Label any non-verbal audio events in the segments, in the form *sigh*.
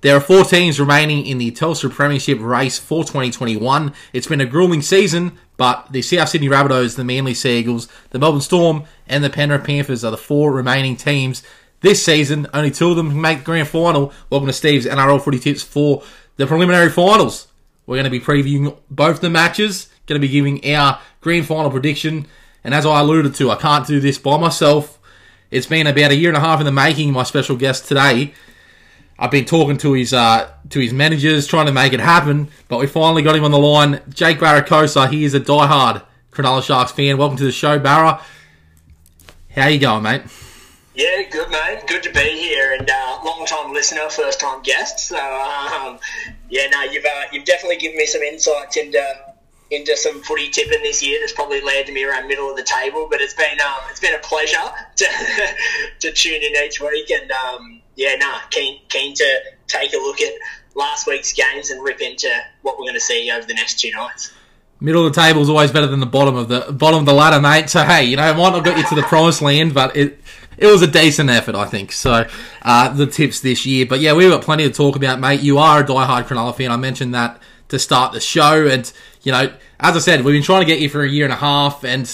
There are four teams remaining in the Telstra Premiership race for 2021. It's been a grueling season, but the South Sydney Rabbitohs, the Manly Sea Eagles, the Melbourne Storm, and the Penrith Panthers are the four remaining teams this season. Only two of them can make the grand final. Welcome to Steve's NRL footy tips for the preliminary finals. We're going to be previewing both the matches, going to be giving our grand final prediction. And as I alluded to, I can't do this by myself. It's been about a year and a half in the making. My special guest today I've been talking to his uh, to his managers, trying to make it happen, but we finally got him on the line. Jake Baracosa, he is a diehard Cronulla Sharks fan. Welcome to the show, Barra. How you going, mate? Yeah, good, mate. Good to be here, and uh, long time listener, first time guest. So, um, yeah, no, you've uh, you've definitely given me some insights into into some footy tipping this year. That's probably landed me around middle of the table, but it's been um, it's been a pleasure to *laughs* to tune in each week and. Um, yeah, nah, keen keen to take a look at last week's games and rip into what we're going to see over the next two nights. Middle of the table is always better than the bottom of the bottom of the ladder, mate. So hey, you know, it might not got you to the promised land, but it it was a decent effort, I think. So uh, the tips this year, but yeah, we've got plenty to talk about, mate. You are a diehard Cronulla fan. I mentioned that to start the show, and you know, as I said, we've been trying to get you for a year and a half, and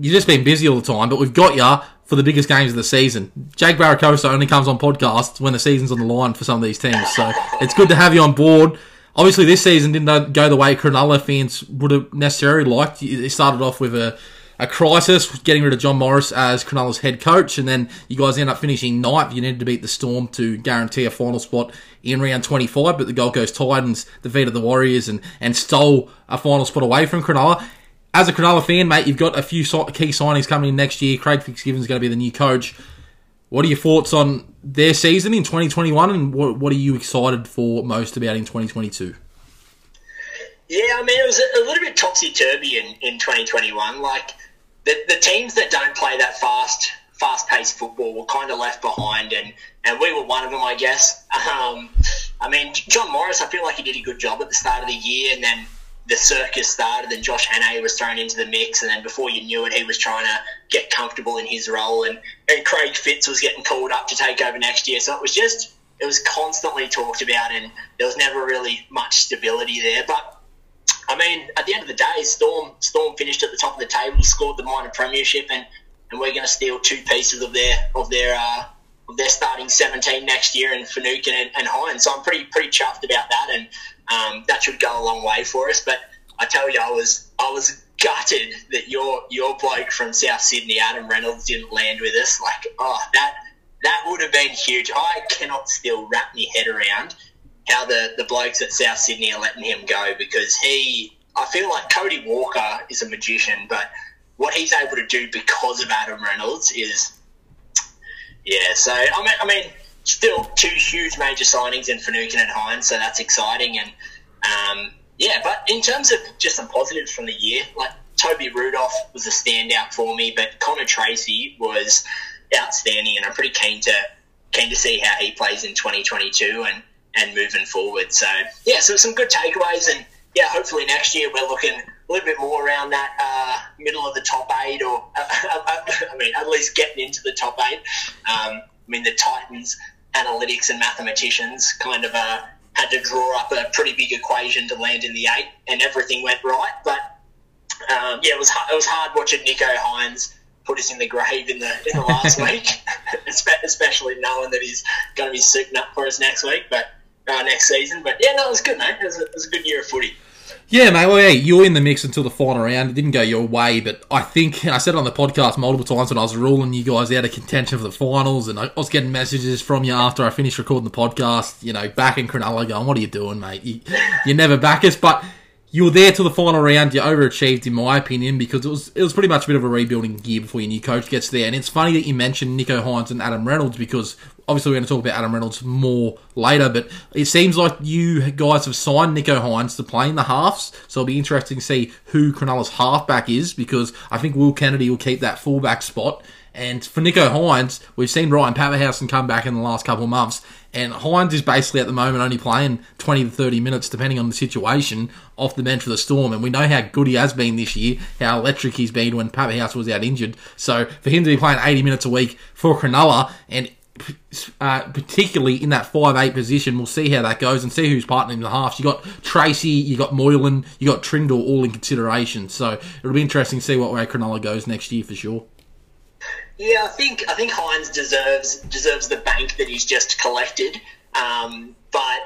you've just been busy all the time, but we've got you for the biggest games of the season. Jake Baracosa only comes on podcasts when the season's on the line for some of these teams, so it's good to have you on board. Obviously, this season didn't go the way Cronulla fans would have necessarily liked. It started off with a, a crisis, getting rid of John Morris as Cronulla's head coach, and then you guys end up finishing ninth. You needed to beat the Storm to guarantee a final spot in round 25, but the Gold Coast Titans defeated the Warriors and, and stole a final spot away from Cronulla as a Cronulla fan, mate, you've got a few key signings coming in next year. Craig Fitzgibbon's going to be the new coach. What are your thoughts on their season in 2021, and what, what are you excited for most about in 2022? Yeah, I mean, it was a, little bit topsy turvy in, in 2021. Like, the, the teams that don't play that fast, fast paced football were kind of left behind, and, and we were one of them, I guess. *laughs* Um, I mean, John Morris, I feel like he did a good job at the start of the year, and then the circus started and Josh Hannay was thrown into the mix and then before you knew it he was trying to get comfortable in his role and, and Craig Fitz was getting called up to take over next year. So it was just it was constantly talked about and there was never really much stability there. But I mean at the end of the day Storm Storm finished at the top of the table scored the minor premiership and, and we're going to steal two pieces of their of their uh, their starting 17 next year in Finucane and, and Hynes so I'm pretty pretty chuffed about that and um, that should go a long way for us. But I tell you, I was I was gutted that your your bloke from South Sydney, Adam Reynolds, didn't land with us. Like, oh, that that would have been huge. I cannot still wrap my head around how the, the blokes at South Sydney are letting him go because he, I feel like Cody Walker is a magician, but what he's able to do because of Adam Reynolds is, yeah. So I mean, I mean still two huge major signings in Finucane and Hynes, so that's exciting. And um, yeah, but in terms of just some positives from the year, like Toby Rudolf was a standout for me, but Connor Tracey was outstanding, and I'm pretty keen to keen to see how he plays in 2022 and and moving forward. So yeah, so some good takeaways, and yeah, hopefully next year we're looking a little bit more around that uh, middle of the top eight, or uh, *laughs* I mean, at least getting into the top eight. Um, I mean, the Titans analytics and mathematicians kind of uh, had to draw up a pretty big equation to land in the eight, and everything went right. But um, yeah, it was it was hard watching Nicho Hynes put us in the grave in the in the last *laughs* week, *laughs* especially knowing that he's going to be suiting up for us next week, but uh, next season. But yeah, no, it was good, mate. It was a, it was a good year of footy. Yeah, mate. Well, yeah, you were in the mix until the final round. It didn't go your way, but I think *laughs* I said it on the podcast multiple times when I was ruling you guys out of contention for the finals, and I was getting messages from you after I finished recording the podcast. You know, back in Cronulla, going, "What are you doing, mate? You, you never back us." But you were there till the final round. You overachieved, in my opinion, because it was it was pretty much a bit of a rebuilding year before your new coach gets there. And it's funny that you mentioned Nicho Hynes and Adam Reynolds because obviously we're going to talk about Adam Reynolds more later, but it seems like you guys have signed Nicho Hynes to play in the halves, so it'll be interesting to see who Cronulla's halfback is because I think Will Kennedy will keep that fullback spot. And for Nicho Hynes, we've seen Ryan Papenhuyzen come back in the last couple of months, and Hynes is basically at the moment only playing 20 to 30 minutes, depending on the situation, off the bench for the Storm. And we know how good he has been this year, how electric he's been when Papenhuyzen was out injured. So for him to be playing 80 minutes a week for Cronulla, and uh, particularly in that five eight position. We'll see how that goes and see who's partnering in the halves. You got Tracey, you got Moylan, you got Trindall, all in consideration. So it'll be interesting to see what way Cronulla goes next year for sure. Yeah, I think I think Hynes deserves deserves the bank that he's just collected. Um, but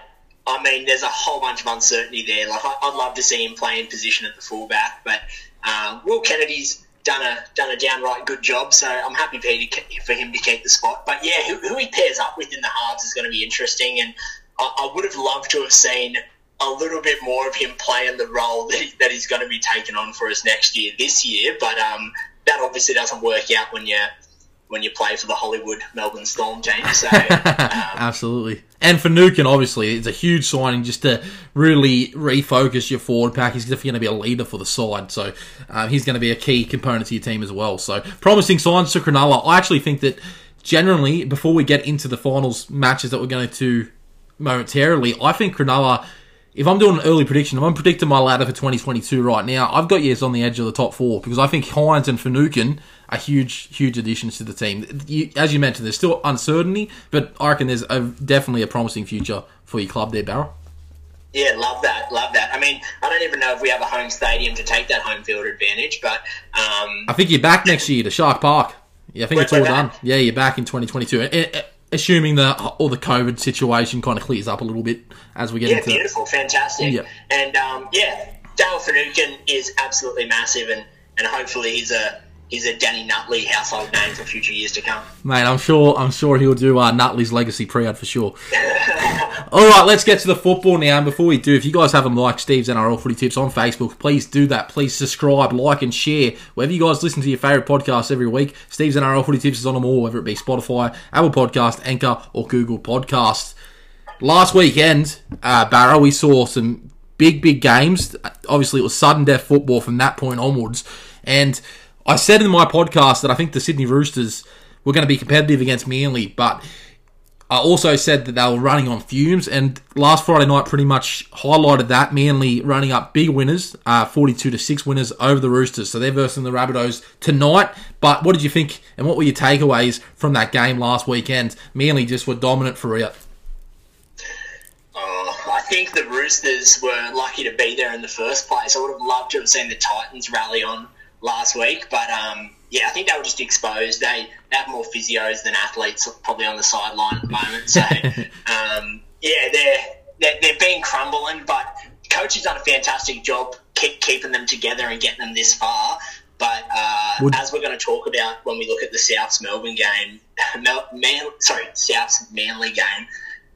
I mean, there's a whole bunch of uncertainty there. Like I, would love to see him play in position at the fullback, but uh, Will Kennedy's done a done a downright good job. So I'm happy for, him to keep the spot. But yeah, who, who, he pairs up with in the halves is going to be interesting, and I, I, would have loved to have seen a little bit more of him playing the role that, he, that he's going to be taking on for us next year, this year. But um, that obviously doesn't work out when you when you play for the Hollywood Melbourne Storm team. So *laughs* um, absolutely. And for Nukin, obviously, it's a huge signing just to really refocus your forward pack. He's definitely going to be a leader for the side, so uh, he's going to be a key component to your team as well. So promising signs to Cronulla. I actually think that generally, before we get into the finals matches that we're going to momentarily, I think Cronulla if I'm doing an early prediction, if I'm predicting my ladder for 2022 right now. I've got yes on the edge of the top four because I think Hynes and Finucane are huge, huge additions to the team. You, as you mentioned, there's still uncertainty, but I reckon there's a, definitely a promising future for your club there, Barrow. Yeah, love that, love that. I mean, I don't even know if we have a home stadium to take that home field advantage, but um, I think you're back next year to Shark Park. Yeah, I think it's all done. Yeah, you're back in 2022 assuming that all the COVID situation kind of clears up a little bit as we get yeah, into. Yeah, beautiful, fantastic, yeah. and um, yeah, Dale Finucane is absolutely massive, and and hopefully he's a he's a Danny Nutley household name for future years to come. Mate, I'm sure I'm sure he'll do uh, Nutley's legacy proud for sure. *laughs* All right, let's get to the football now. And before we do, if you guys haven't liked Steve's NRL Footy Tips on Facebook, please do that. Please subscribe, like, and share. Wherever you guys listen to your favourite podcasts every week, Steve's NRL Footy Tips is on them all, whether it be Spotify, Apple Podcast, Anchor, or Google Podcasts. Last weekend, uh, Barrow, we saw some big, big games. Obviously, it was sudden death football from that point onwards. And I said in my podcast that I think the Sydney Roosters were going to be competitive against Manly, but I also said that they were running on fumes, and last Friday night pretty much highlighted that. Manly running up big winners, uh, 42 to 6 winners over the Roosters. So they're versing the Rabbitohs tonight. But what did you think, and what were your takeaways from that game last weekend? Manly just were dominant for it. Oh, I think the Roosters were lucky to be there in the first place. I would have loved to have seen the Titans rally on last week. But um, yeah, I think they were just exposed. They, they have more physios than athletes probably on the sideline at the moment. So *laughs* um, yeah, they're, they're they're been crumbling, but coach has done a fantastic job keep, keeping them together and getting them this far. But uh, Would... as we're going to talk about when we look at the South's Melbourne game, *laughs* Mel, Man, sorry, South's Manly game,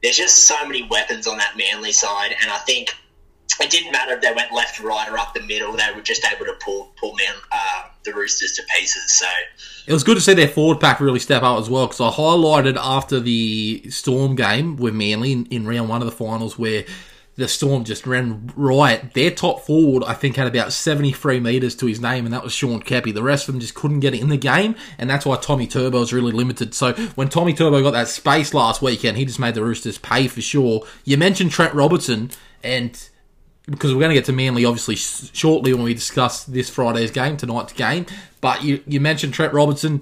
there's just so many weapons on that Manly side, and I think it didn't matter if they went left, right, or up the middle. They were just able to pull pull uh, the Roosters to pieces. So it was good to see their forward pack really step up as well. Because I highlighted after the Storm game with Manly in, in round one of the finals where the Storm just ran riot. Their top forward, I think, had about 73 metres to his name, and that was Sean Keppie. The rest of them just couldn't get it in the game, and that's why Tommy Turbo was really limited. So when Tommy Turbo got that space last weekend, he just made the Roosters pay for sure. You mentioned Trent Robertson, and because we're going to get to Manly obviously shortly when we discuss this Friday's game, tonight's game. But you, you mentioned Trent Robertson.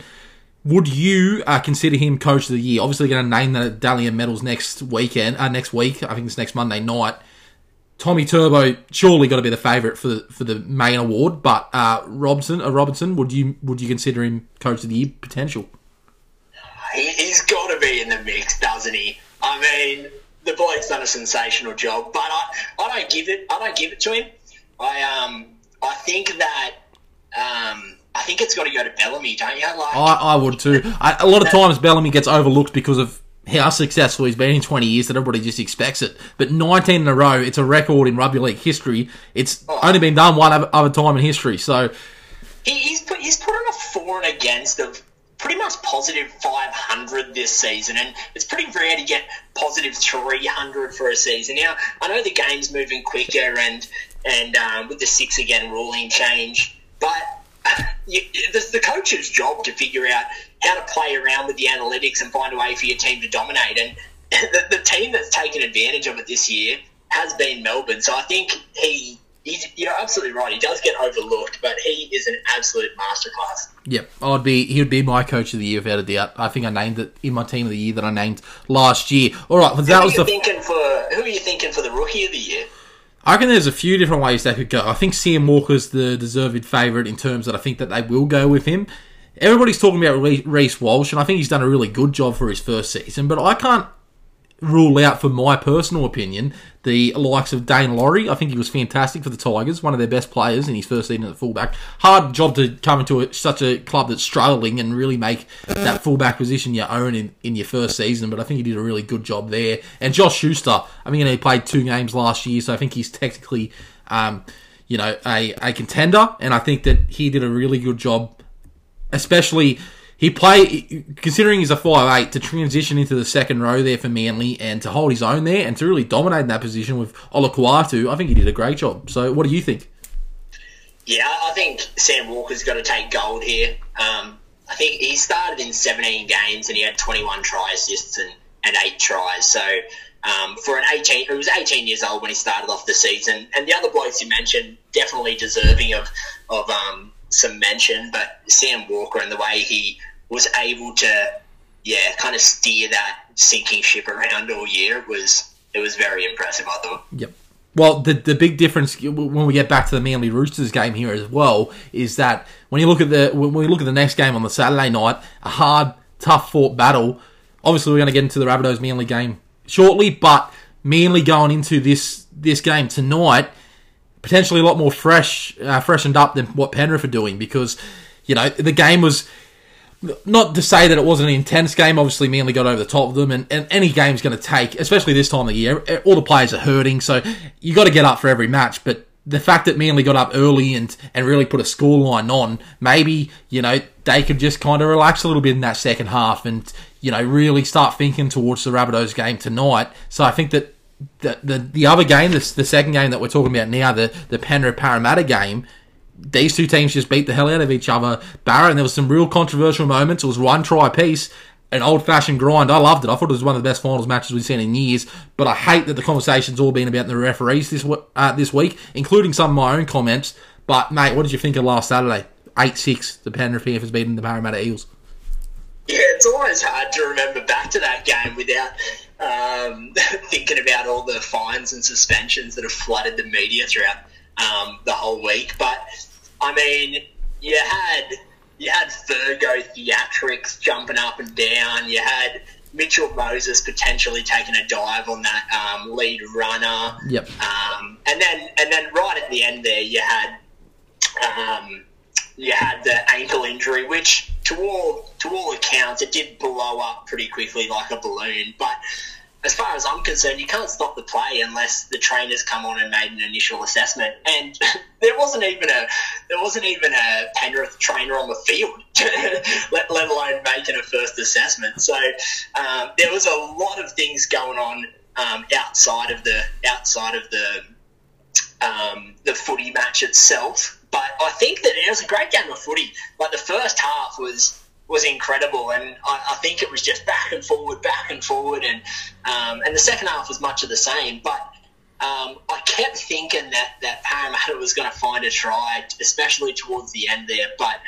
Would you uh, consider him coach of the year? Obviously, going to name the Dally M medals next weekend, uh, next week. I think it's next Monday night. Tommy Turbo surely got to be the favourite for the for the main award, but uh, Robson, uh, Robinson, would you would you consider him coach of the year potential? He's got to be in the mix, doesn't he? I mean, the bloke's done a sensational job, but I, I don't give it I don't give it to him. I um I think that um I think it's got to go to Bellamy, don't you? Like I, I would too. I, a lot of times Bellamy gets overlooked because of how successful he's been in 20 years that everybody just expects it. But 19 in a row, it's a record in rugby league history. It's oh. only been done one other time in history. So he's put he's put on a for and against of pretty much positive 500 this season, and it's pretty rare to get positive 300 for a season. Now, I know the game's moving quicker, and and um, with the six again ruling change, but *laughs* you, the, the coach's job to figure out how to play around with the analytics and find a way for your team to dominate. And *laughs* the, the team that's taken advantage of it this year has been Melbourne. So I think he he's, you're absolutely right. He does get overlooked, but he is an absolute masterclass. Yep, I'd be he would be my coach of the year without a doubt. I think I named it in my team of the year that I named last year. All right, well, that who was are you the. thinking for who are you thinking for the rookie of the year? I reckon there's a few different ways they could go. I think Sam Walker's the deserved favourite in terms that I think that they will go with him. Everybody's talking about Reece Walsh, and I think he's done a really good job for his first season. But I can't rule out, for my personal opinion, the likes of Daine Laurie. I think he was fantastic for the Tigers, one of their best players in his first season at fullback. Hard job to come into a, such a club that's struggling and really make that fullback position your own in, in your first season, but I think he did a really good job there. And Josh Schuster, I mean, he played two games last year, so I think he's technically, um, you know, a, a contender, and I think that he did a really good job, especially he play considering he's a five eight to transition into the second row there for Manly and to hold his own there and to really dominate in that position with Olakau'atu, I think he did a great job. So, what do you think? Yeah, I think Sam Walker's got to take gold here. Um, I think he started in 17 games and he had 21 try assists and, and eight tries. So um, for an 18, he was 18 years old when he started off the season. And the other blokes you mentioned definitely deserving of of um, some mention, but Sam Walker and the way he was able to, yeah, kind of steer that sinking ship around all year was it was very impressive. I thought. Yep. Well, the the big difference when we get back to the Manly Roosters game here as well is that when you look at the when we look at the next game on the Saturday night, a hard, tough fought battle. Obviously, we're going to get into the Rabbitohs Manly game shortly, but Manly going into this this game tonight potentially a lot more fresh, uh, freshened up than what Penrith are doing because, you know, the game was not to say that it wasn't an intense game. Obviously, Manly got over the top of them, and, and any game's going to take, especially this time of year, all the players are hurting, so you got to get up for every match. But the fact that Manly got up early and, and really put a scoreline on, maybe, you know, they could just kind of relax a little bit in that second half and, you know, really start thinking towards the Rabbitohs game tonight. So I think that the, the the other game, the, the second game that we're talking about now, the the Penrith Parramatta game, these two teams just beat the hell out of each other. Barrett, there was some real controversial moments. It was one try piece, an old fashioned grind. I loved it. I thought it was one of the best finals matches we've seen in years. But I hate that the conversation's all been about the referees this uh, this week, including some of my own comments. But mate, what did you think of last Saturday? Eight six, the Penrith Panthers beating the Parramatta Eels. Yeah, it's always hard to remember back to that game without um, *laughs* thinking about all the fines and suspensions that have flooded the media throughout um, the whole week. But I mean, you had you had Fergo theatrics jumping up and down. You had Mitchell Moses potentially taking a dive on that um, lead runner. Yep. Um, and then and then right at the end there, you had um, you had the ankle injury, which to all to all accounts, it did blow up pretty quickly like a balloon. But as far as I'm concerned, you can't stop the play unless the trainers come on and made an initial assessment. And *laughs* there wasn't even a there wasn't even a Penrith trainer on the field, *laughs* let, let alone making a first assessment. So um, there was a lot of things going on um, outside of the outside of the um, the footy match itself. But I think that it was a great game of footy. Like the first half was was incredible, and I, I think it was just *laughs* back and forward, back and forward, and um, and the second half was much of the same. But um, I kept thinking that that Parramatta was going to find a try, especially towards the end there. But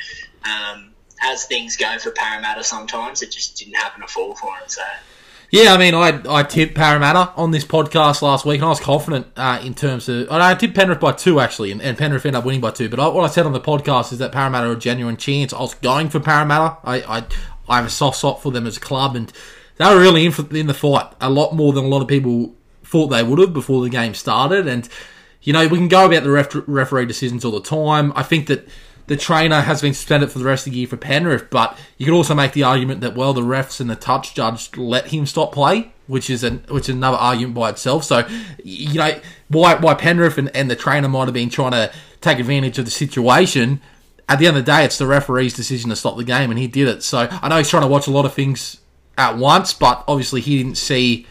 um, as things go for Parramatta, sometimes it just didn't happen to fall for them. So. Yeah, I mean, I I tipped Parramatta on this podcast last week, and I was confident uh, in terms of. I tipped Penrith by two actually, and, and Penrith ended up winning by two. But I, what I said on the podcast is that Parramatta are a genuine chance. I was going for Parramatta. I I, I have a soft spot for them as a club, and they were really in, for, in the fight a lot more than a lot of people thought they would have before the game started. And you know, we can go about the ref, referee decisions all the time. I think that the trainer has been suspended for the rest of the year for Penrith, but you could also make the argument that well, the refs and the touch judge let him stop play, which is an which is another argument by itself. So, you know, why why Penrith and, and the trainer might have been trying to take advantage of the situation. At the end of the day, it's the referee's decision to stop the game, and he did it. So I know he's trying to watch a lot of things at once, but obviously he didn't see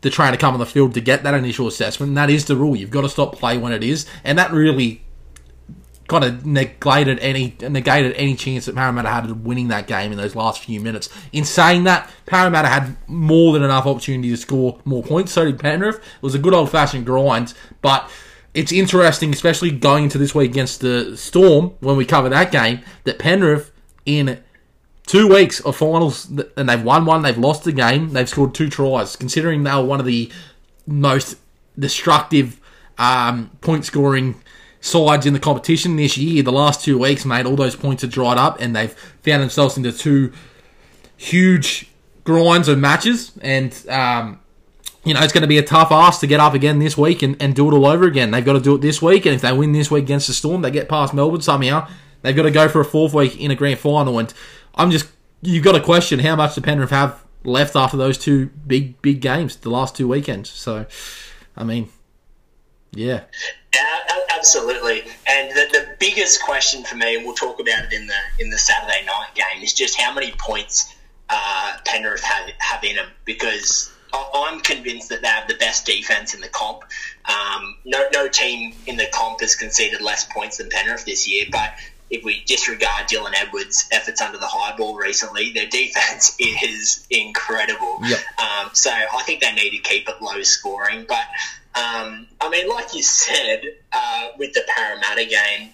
the trainer come on the field to get that initial assessment. And that is the rule. You've got to stop play when it is, and that really kind of negated any negated any chance that Parramatta had of winning that game in those last few minutes. In saying that, Parramatta had more than enough opportunity to score more points. So did Penrith. It was a good old fashioned grind, but it's interesting, especially going into this week against the Storm when we cover that game, that Penrith in two weeks of finals and they've won one, they've lost the game, they've scored two tries. Considering they were one of the most destructive um, point scoring sides in the competition this year, the last two weeks, made all those points have dried up and they've found themselves into two huge grinds of matches. And, um, you know, it's going to be a tough ask to get up again this week and, and do it all over again. They've got to do it this week, and if they win this week against the Storm, they get past Melbourne somehow. They've got to go for a fourth week in a grand final, and I'm just you've got to question how much the Penrith have left after those two big big games, the last two weekends. So, I mean, yeah. Yeah, absolutely. And the, the biggest question for me, and we'll talk about it in the in the Saturday night game, is just how many points uh, Penrith have have in them because I'm convinced that they have the best defense in the comp. Um, no, no team in the comp has conceded less points than Penrith this year, but if we disregard Dylan Edwards' efforts under the high ball recently, their *laughs* defense is incredible. Yep. Um, so I think they need to keep it low scoring. But um, I mean, like you said, uh, with the Parramatta game,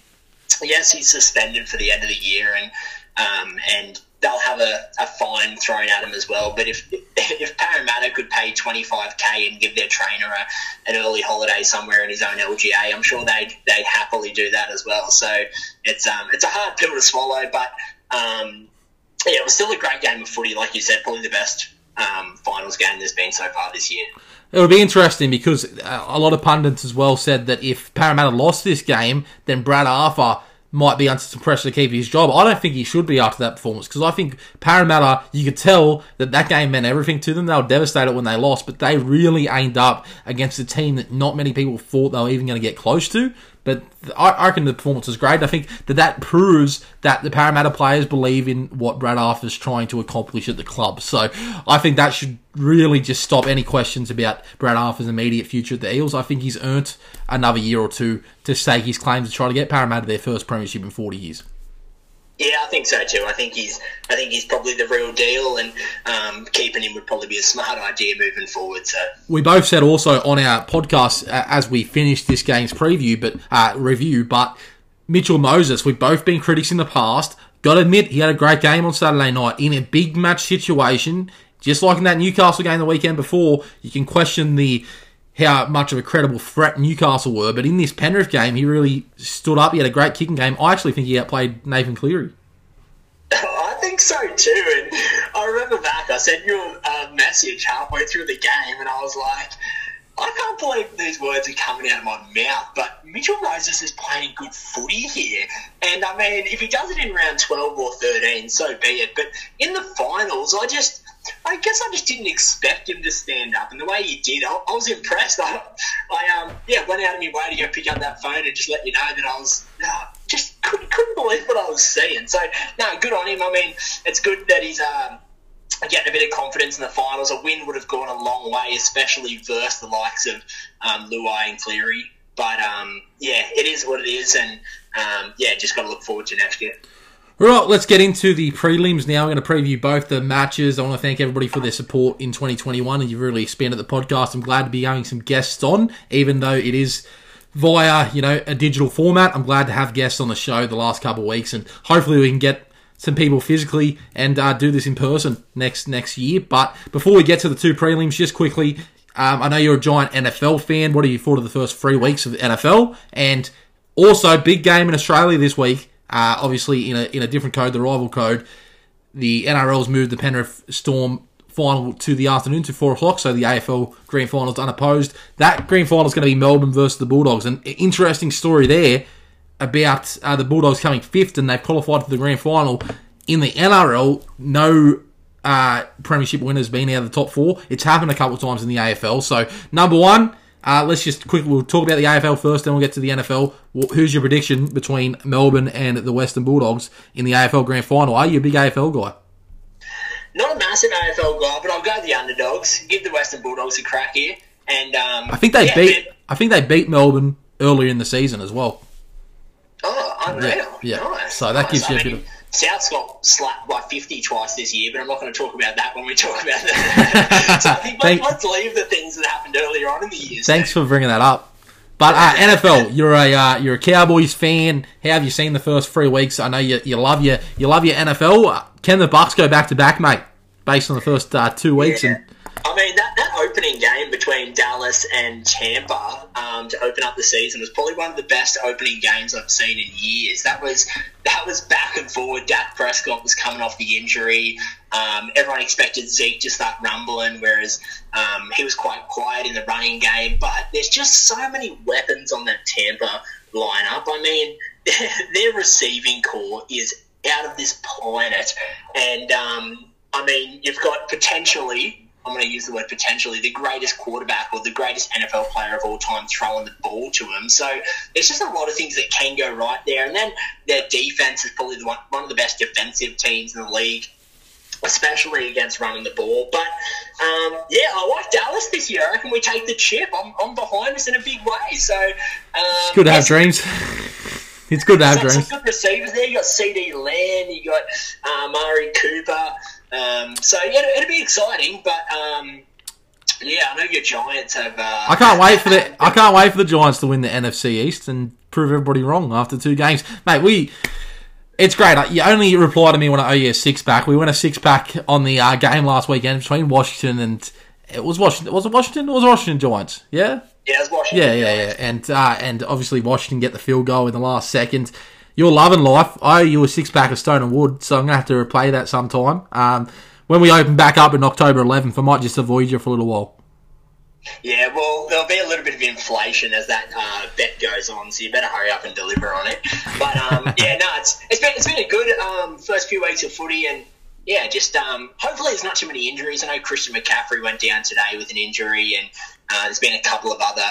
yes, he's suspended for the end of the year, and um, and they'll have a, a fine thrown at him as well. But if if Parramatta could pay 25k and give their trainer a, an early holiday somewhere in his own LGA, I'm sure they'd they'd happily do that as well. So it's um it's a hard pill to swallow, but um yeah, it was still a great game of footy, like you said, probably the best um, finals game there's been so far this year. It would be interesting because a lot of pundits as well said that if Parramatta lost this game, then Brad Arthur might be under some pressure to keep his job. I don't think he should be after that performance because I think Parramatta, you could tell that that game meant everything to them. They were devastated when they lost, but they really aimed up against a team that not many people thought they were even going to get close to. But I, reckon the performance was great. I think that that proves that the Parramatta players believe in what Brad Arthur's trying to accomplish at the club. So I think that should really just stop any questions about Brad Arthur's immediate future at the Eels. I think he's earned another year or two to stake his claims to try to get Parramatta their first premiership in 40 years. Yeah, I think so too. I think he's I think he's probably the real deal, and um, keeping him would probably be a smart idea moving forward. So we both said also on our podcast uh, as we finished this game's preview, but uh, review, but Mitchell Moses, we've both been critics in the past. Got to admit, he had a great game on Saturday night in a big match situation. Just like in that Newcastle game the weekend before, you can question the how much of a credible threat Newcastle were. But in this Penrith game, he really stood up. He had a great kicking game. I actually think he outplayed Nathan Cleary. *laughs* I think so too. And I remember back, I sent you a message halfway through the game, and I was like, I can't believe these words are coming out of my mouth, but Mitchell Moses is playing good footy here. And I mean, if he does it in round 12 or 13, so be it. But in the finals, I just I guess I just didn't expect him to stand up, and the way he did, I, I was impressed. *laughs* I, I um, yeah, went out of my way to go pick up that phone and just let you know that I was uh, just couldn't, couldn't believe what I was seeing. So no, good on him. I mean, it's good that he's um, getting a bit of confidence in the finals. A win would have gone a long way, especially versus the likes of um, Luai and Cleary. But um, yeah, it is what it is, and um, yeah, just got to look forward to next year. Right, let's get into the prelims now. I'm going to preview both the matches. I want to thank everybody for their support in 2021, and you've really expanded the podcast. I'm glad to be having some guests on, even though it is via you know a digital format. I'm glad to have guests on the show the last couple of weeks, and hopefully we can get some people physically and uh, do this in person next next year. But before we get to the two prelims, just quickly, um, I know you're a giant NFL fan. What have you thought of the first three weeks of NFL? And also, big game in Australia this week. Uh, obviously, in a in a different code, the rival code, the NRL's moved the Penrith Storm final to the afternoon to four o'clock, so the AFL Grand Final's unopposed. That Grand Final is going to be Melbourne versus the Bulldogs. An interesting story there about uh, the Bulldogs coming fifth and they've qualified for the Grand Final. In the NRL, no uh, premiership winners been out of the top four. It's happened a couple of times in the AFL. So number one, uh, let's just quickly we'll talk about the AFL first, then we'll get to the NFL. Who's your prediction between Melbourne and the Western Bulldogs in the AFL Grand Final? Are you a big AFL guy? Not a massive AFL guy, but I'll go the underdogs. Give the Western Bulldogs a crack here, and um, I think they yeah, beat. I think they beat Melbourne earlier in the season as well. Oh, unreal! Yeah, yeah. Nice. So that nice. gives you I a mean, bit of. South's got slapped by 50 twice this year, but I'm not going to talk about that when we talk about that. *laughs* so I think Thank- let's leave the things that happened earlier on in the year. Thanks for bringing that up. But uh, NFL, you're a uh, you're a Cowboys fan. How have you seen the first three weeks? I know you, you love your you love your NFL. Can the Bucs go back to back, mate? Based on the first uh, two weeks, Yeah. and I mean, that, that opening game Dallas and Tampa um, to open up the season was probably one of the best opening games I've seen in years. That was that was back and forward. Dak Prescott was coming off the injury. Um, everyone expected Zeke to start rumbling, whereas um, he was quite quiet in the running game. But there's just so many weapons on that Tampa lineup. I mean, *laughs* their receiving core is out of this planet, and um, I mean, you've got potentially. I'm going to use the word potentially the greatest quarterback or the greatest NFL player of all time throwing the ball to him. So there's just a lot of things that can go right there. And then their defense is probably the one, one of the best defensive teams in the league, especially against running the ball. But um, yeah, I like Dallas this year. I reckon we take the chip. I'm, I'm behind us in a big way. So um, it's good to have dreams. it's good to have dreams. some good receivers there. You got CeeDee Lamb, you got uh, Mari Cooper. Um, so yeah, it'll, be exciting. But um, yeah, I know your Giants have. Uh, I can't wait for the I can't wait for the Giants to win the NFC East and prove everybody wrong after two games, mate. We. It's great. You only reply to me when I owe you a six pack. We went a six pack on the uh, game last weekend between Washington and it was Washington. Was it Washington? It was Washington Giants. Yeah. Yeah, I was Washington. Yeah, yeah, yeah, and uh, and obviously Washington get the field goal in the last second. You're loving life. I owe you a six pack of Stone and Wood, so I'm gonna have to replay that sometime. Um, when we open back up in October 11th, I might just avoid you for a little while. Yeah, well, there'll be a little bit of inflation as that uh, bet goes on, so you better hurry up and deliver on it. But um, *laughs* yeah, no, it's it's been it's been a good um, first few weeks of footy, and yeah, just um, hopefully there's not too many injuries. I know Christian McCaffrey went down today with an injury, and uh, there's been a couple of other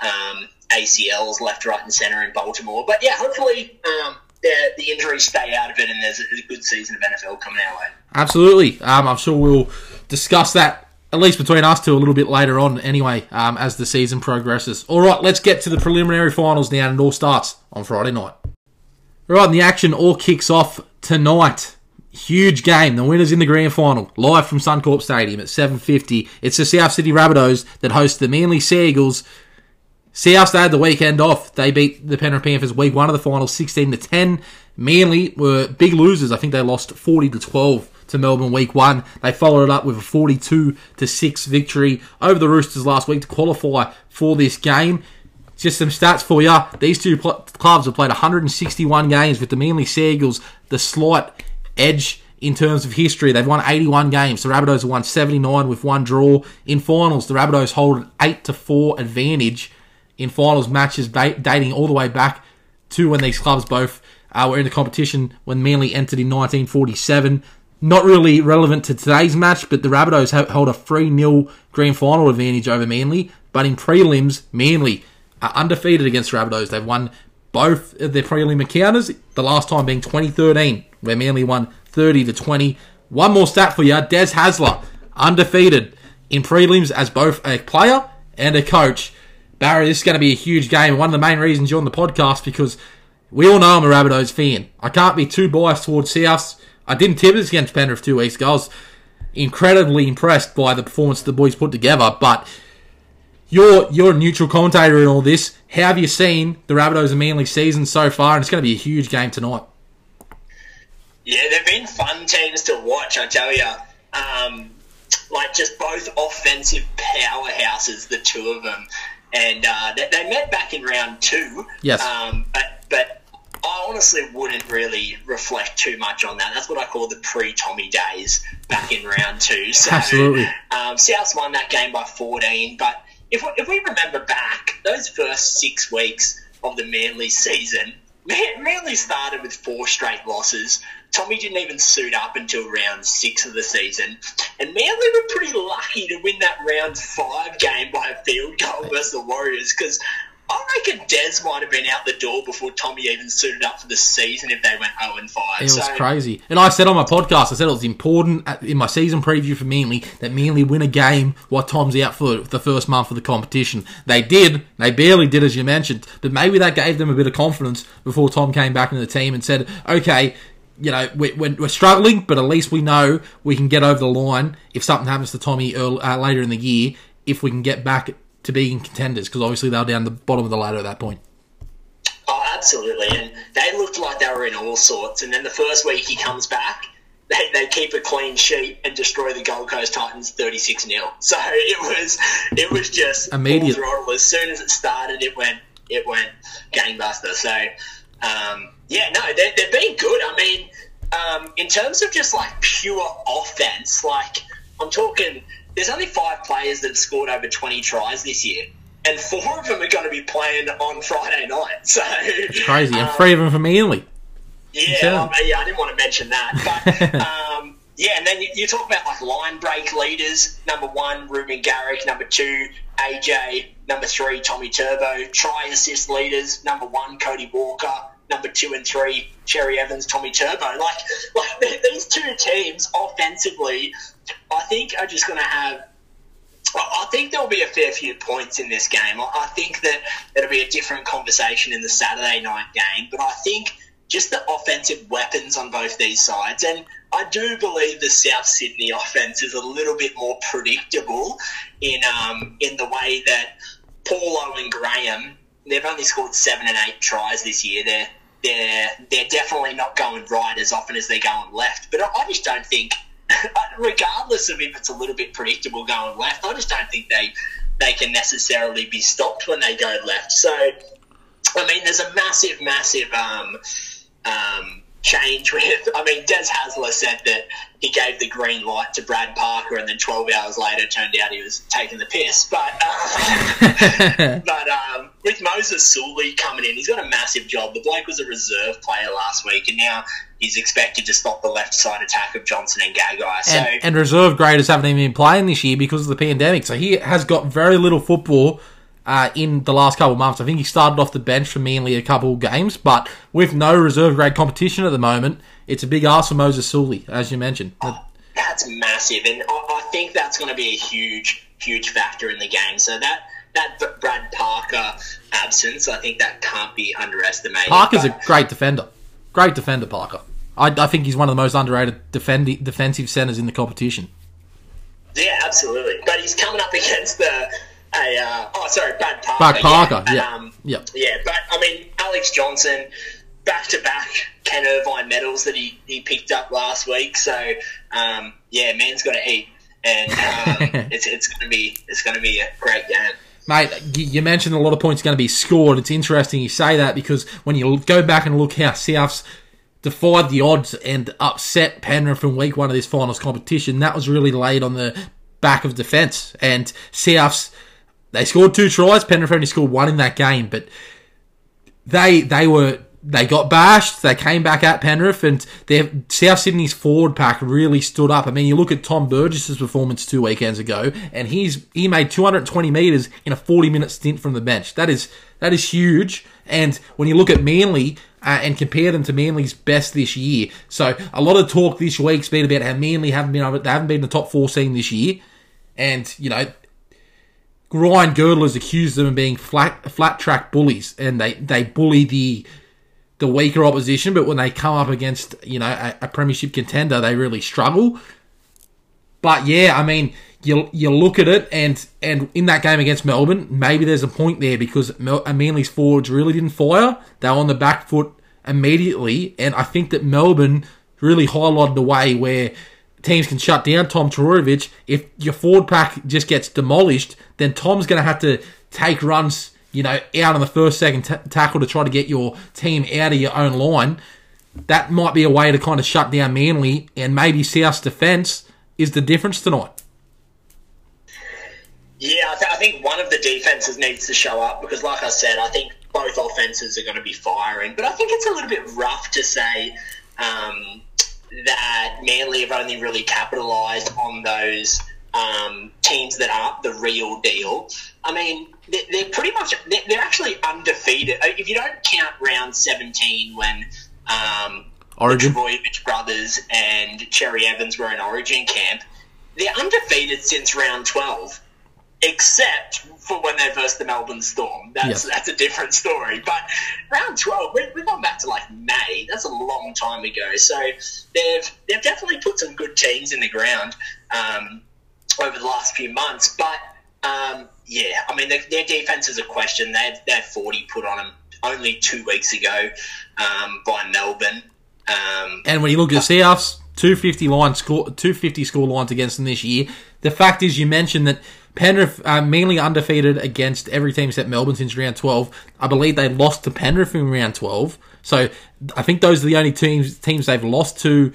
um, ACLs left, right, and centre in Baltimore. But yeah, hopefully um, the the injuries stay out of it, and there's a, good season of NFL coming our way. Absolutely. Um, I'm sure we'll discuss that at least between us two a little bit later on. Anyway, um, as the season progresses. All right, let's get to the preliminary finals now, and it all starts on Friday night. Right, and the action all kicks off tonight. Huge game. The winners in the grand final, live from Suncorp Stadium at 7:50. It's the South Sydney Rabbitohs that host the Manly Sea South had the weekend off. They beat the Penrith Panthers week one of the finals, 16 to 10. Manly were big losers. I think they lost 40 to 12 to Melbourne week one. They followed it up with a 42 to 6 victory over the Roosters last week to qualify for this game. Just some stats for you. These two pl- clubs have played 161 games with the Manly Sea Eagles the slight edge in terms of history. They've won 81 games. The Rabbitohs have won 79 with one draw. In finals, the Rabbitohs hold an 8 to 4 advantage in finals matches dating all the way back to when these clubs both uh, were in the competition when Manly entered in 1947. Not really relevant to today's match, but the Rabbitohs ha- hold a 3 0 grand final advantage over Manly. But in prelims, Manly are undefeated against Rabbitohs. They've won both of their prelim encounters, the last time being 2013, where Manly won 30 to 20. One more stat for you Des Hasler, undefeated in prelims as both a player and a coach. Barry, this is going to be a huge game. One of the main reasons you're on the podcast because we all know I'm a Rabbitohs fan. I can't be too biased towards South. I didn't tip this against Penrith two weeks ago. I was incredibly impressed by the performance the boys put together. But you're you're a neutral commentator in all this. How have you seen the Rabbitohs and Manly season so far? And it's going to be a huge game tonight. Yeah, they've been fun teams to watch, I tell you. Um, like just both offensive powerhouses, the two of them, and uh, they, they met back in round two. Yes. Um, but but I honestly wouldn't really reflect too much on that. That's what I call the pre-Tommy days back in round two. *laughs* So, Absolutely. Um, South won that game by 14, but if we, if we remember back, those first six weeks of the Manly season, Man- Manly started with four straight losses. Tommy didn't even suit up until round six of the season. And Manly were pretty round five game by a field goal versus the Warriors because I reckon Des might have been out the door before Tommy even suited up for the season if they went 0 and 5. It was so, crazy. And I said on my podcast, I said it was important in my season preview for Manly that Manly win a game while Tom's out for the first month of the competition. They did. They barely did, as you mentioned. But maybe that gave them a bit of confidence before Tom came back into the team and said, okay, you know, we're, we're, we're struggling, but at least we know we can get over the line if something happens to Tommy early, uh, later in the year, if we can get back to being contenders because obviously they were down the bottom of the ladder at that point. Oh, absolutely. And they looked like they were in all sorts. And then the first week he comes back, they, they keep a clean sheet and destroy the Gold Coast Titans 36 0. *laughs* So it was it was just Immediate. full throttle. As soon as it started, it went it went gangbuster. So um, yeah, no, they're, they've been good. I mean, um, in terms of just like pure offense, like I'm talking, there's only five players that scored over 20 tries this year. And four of them are going to be playing on Friday night. So It's crazy. And um, three of them from Manly. yeah, Yeah. um, yeah, I didn't want to mention that, but *laughs* um, yeah, and then you, you talk about like line break leaders. Number one, Reuben Garrick. Number two, AJ. Number three, Tommy Turbo. Try assist leaders. Number one, Cody Walker. Number two and three, Cherry Evans, Tommy Turbo. Like, like these two teams offensively, I think are just going to have I think there'll be a fair few points in this game. I I think that it'll be a different conversation in the Saturday night game, but I think just the offensive weapons on both these sides, and I do believe the South Sydney offense is a little bit more predictable in um, in the way that Paulo and Graham they've only scored seven and eight tries this year. They're they're they're definitely not going right as often as they're going left. But I just don't think, *laughs* regardless of if it's a little bit predictable going left, I just don't think they they can necessarily be stopped when they go left. So, I mean, there's a massive, massive um, um, change with. *laughs* I mean, Des Hasler said that he gave the green light to Brad Parker, and then 12 hours later, turned out he was taking the piss. But um, *laughs* but um, with Moses Suli coming in, he's got a massive job. The bloke was a reserve player last week, and now he's expected to stop the left side attack of Johnson and Gagai. So and, and reserve graders haven't even been playing this year because of the pandemic. So he has got very little football uh, in the last couple of months. I think he started off the bench for Manly a couple of games, but with no reserve grade competition at the moment, it's a big ask for Moses Suli, as you mentioned. that's massive, and I, I think that's going to be a huge, huge factor in the game. So that that Brad Parker absence, I think that can't be underestimated. Parker's a great defender. Great defender, Parker. I, I think he's one of the most underrated defendi- defensive centers in the competition. Yeah, absolutely. But he's coming up against the a uh, oh sorry, Brad Parker. Brad Parker, yeah. yeah. Um, Yeah. yeah, but I mean Alex Johnson, back to back Ken Irvine medals that he, he picked up last week. So um, yeah, man's got to eat, and um, *laughs* it's it's gonna be it's gonna be a great game. Mate, you mentioned a lot of points are going to be scored. It's interesting you say that because when you go back and look how Souths defied the odds and upset Penrith in week one of this finals competition, that was really laid on the back of defence. And Souths, they scored two tries. Penrith only scored one in that game, but they they were they got bashed. They came back at Penrith, and their South Sydney's forward pack really stood up. I mean, you look at Tom Burgess's performance two weekends ago, and he's he made 220 meters in a 40 minute stint from the bench. That is that is huge. And when you look at Manly uh, and compare them to Manly's best this year, so a lot of talk this week's been about how Manly haven't been they haven't been in the top 14 this year, and you know Ryan Girdler's accused them of being flat flat track bullies, and they they bully the the weaker opposition. But when they come up against you know a, a premiership contender, they really struggle. But yeah, I mean, you you look at it, and and in that game against Melbourne, maybe there's a point there because Mel- Manly's forwards really didn't fire. They were on the back foot immediately, and I think that Melbourne really highlighted the way where teams can shut down Tom Trbojevic. If your forward pack just gets demolished, then Tom's going to have to take runs, you know, out on the first, second t- tackle to try to get your team out of your own line. That might be a way to kind of shut down Manly, and maybe South's defence is the difference tonight. Yeah, I, th- I think one of the defenses needs to show up because, like I said, I think both offenses are going to be firing. But I think it's a little bit rough to say um, that Manly have only really capitalised on those um, teams that aren't the real deal. I mean, they're, they're pretty much they're, they're actually undefeated. Uh, If you don't count round seventeen when um, Origin. the Trbojevic brothers and Cherry Evans were in Origin camp, they're undefeated since round twelve except for when they versed the Melbourne Storm. That's Yeah. that's a different story. But round twelve, we, we've gone back to like May. That's a long time ago. So they've they've definitely put some good teams in the ground um, over the last few months. But Um, yeah, I mean, their, their defense is a question. They had, they had 40 put on them only two weeks ago um, by Melbourne. Um, And when you look at the Souths, 250 line score, 250 score lines against them this year. The fact is, you mentioned that Penrith uh, mainly undefeated against every team except Melbourne since round 12. I believe they lost to Penrith in round 12. So I think those are the only teams teams they've lost to.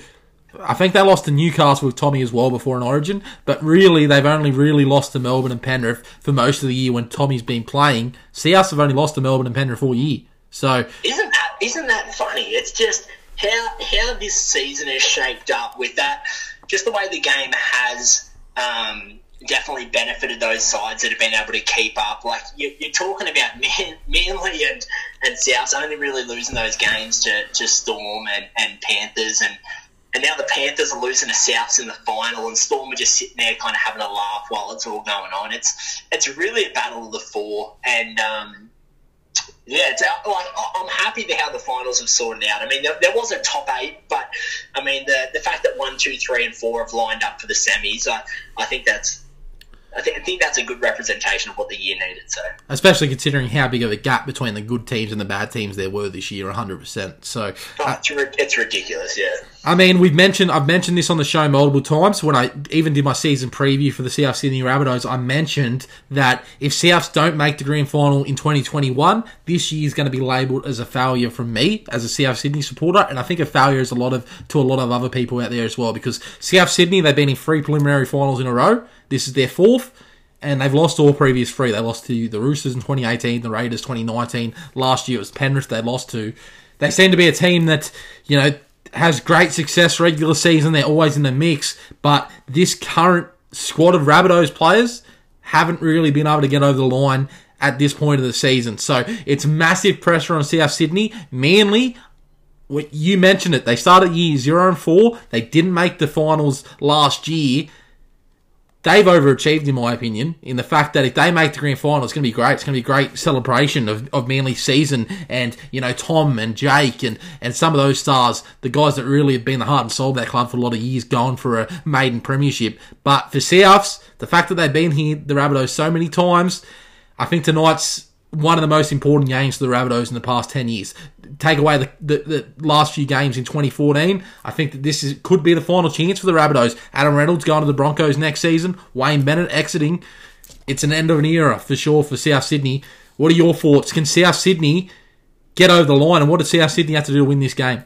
I think they lost to Newcastle with Tommy as well before an Origin, but really they've only really lost to Melbourne and Penrith for most of the year when Tommy's been playing. Souths have only lost to Melbourne and Penrith all year. So isn't that isn't that funny? It's just how how this season is shaped up with that, just the way the game has um, definitely benefited those sides that have been able to keep up. Like you, you're talking about *laughs* Man, Manly and and Souths only really losing those games to, to Storm and, and Panthers and. And now the Panthers are losing to Souths in the final, and Storm are just sitting there, kind of having a laugh while it's all going on. It's it's really a battle of the four, and um, yeah, it's, uh, like I'm happy to how the finals have sorted out. I mean, there, there was a top eight, but I mean the the fact that one, two, three, and four have lined up for the semis, I, I think that's I think I think that's a good representation of what the year needed. So especially considering how big of a gap between the good teams and the bad teams there were this year, 100%. So, oh, it's, uh, it's ridiculous, yeah. I mean, we've mentioned, I've mentioned this on the show multiple times. When I even did my season preview for the South Sydney Rabbitohs, I mentioned that if Souths don't make the grand final in 2021, this year is going to be labelled as a failure from me as a South Sydney supporter, and I think a failure is a lot of to a lot of other people out there as well. Because South Sydney, they've been in three preliminary finals in a row. This is their fourth. And they've lost all previous three. They lost to the Roosters in 2018, the Raiders 2019. Last year it was Penrith they lost to. They seem to be a team that, you know, has great success regular season. They're always in the mix. But this current squad of Rabbitohs players haven't really been able to get over the line at this point of the season. So it's massive pressure on South Sydney. Manly, you mentioned it. They started year zero and four. They didn't make the finals last year. They've overachieved, in my opinion, in the fact that if they make the grand final, it's going to be great. It's going to be a great celebration of, of Manly's season. And, you know, Tom and Jake and, and some of those stars, the guys that really have been the heart and soul of that club for a lot of years, going for a maiden premiership. But for Souths, the fact that they've been here, the Rabbitohs, so many times, I think tonight's one of the most important games for the Rabbitohs in the past 10 years. Take away the, the, the last few games in 2014, I think that this is, could be the final chance for the Rabbitohs. Adam Reynolds going to the Broncos next season, Wayne Bennett exiting. It's an end of an era for sure for South Sydney. What are your thoughts? Can South Sydney get over the line, and what does South Sydney have to do to win this game?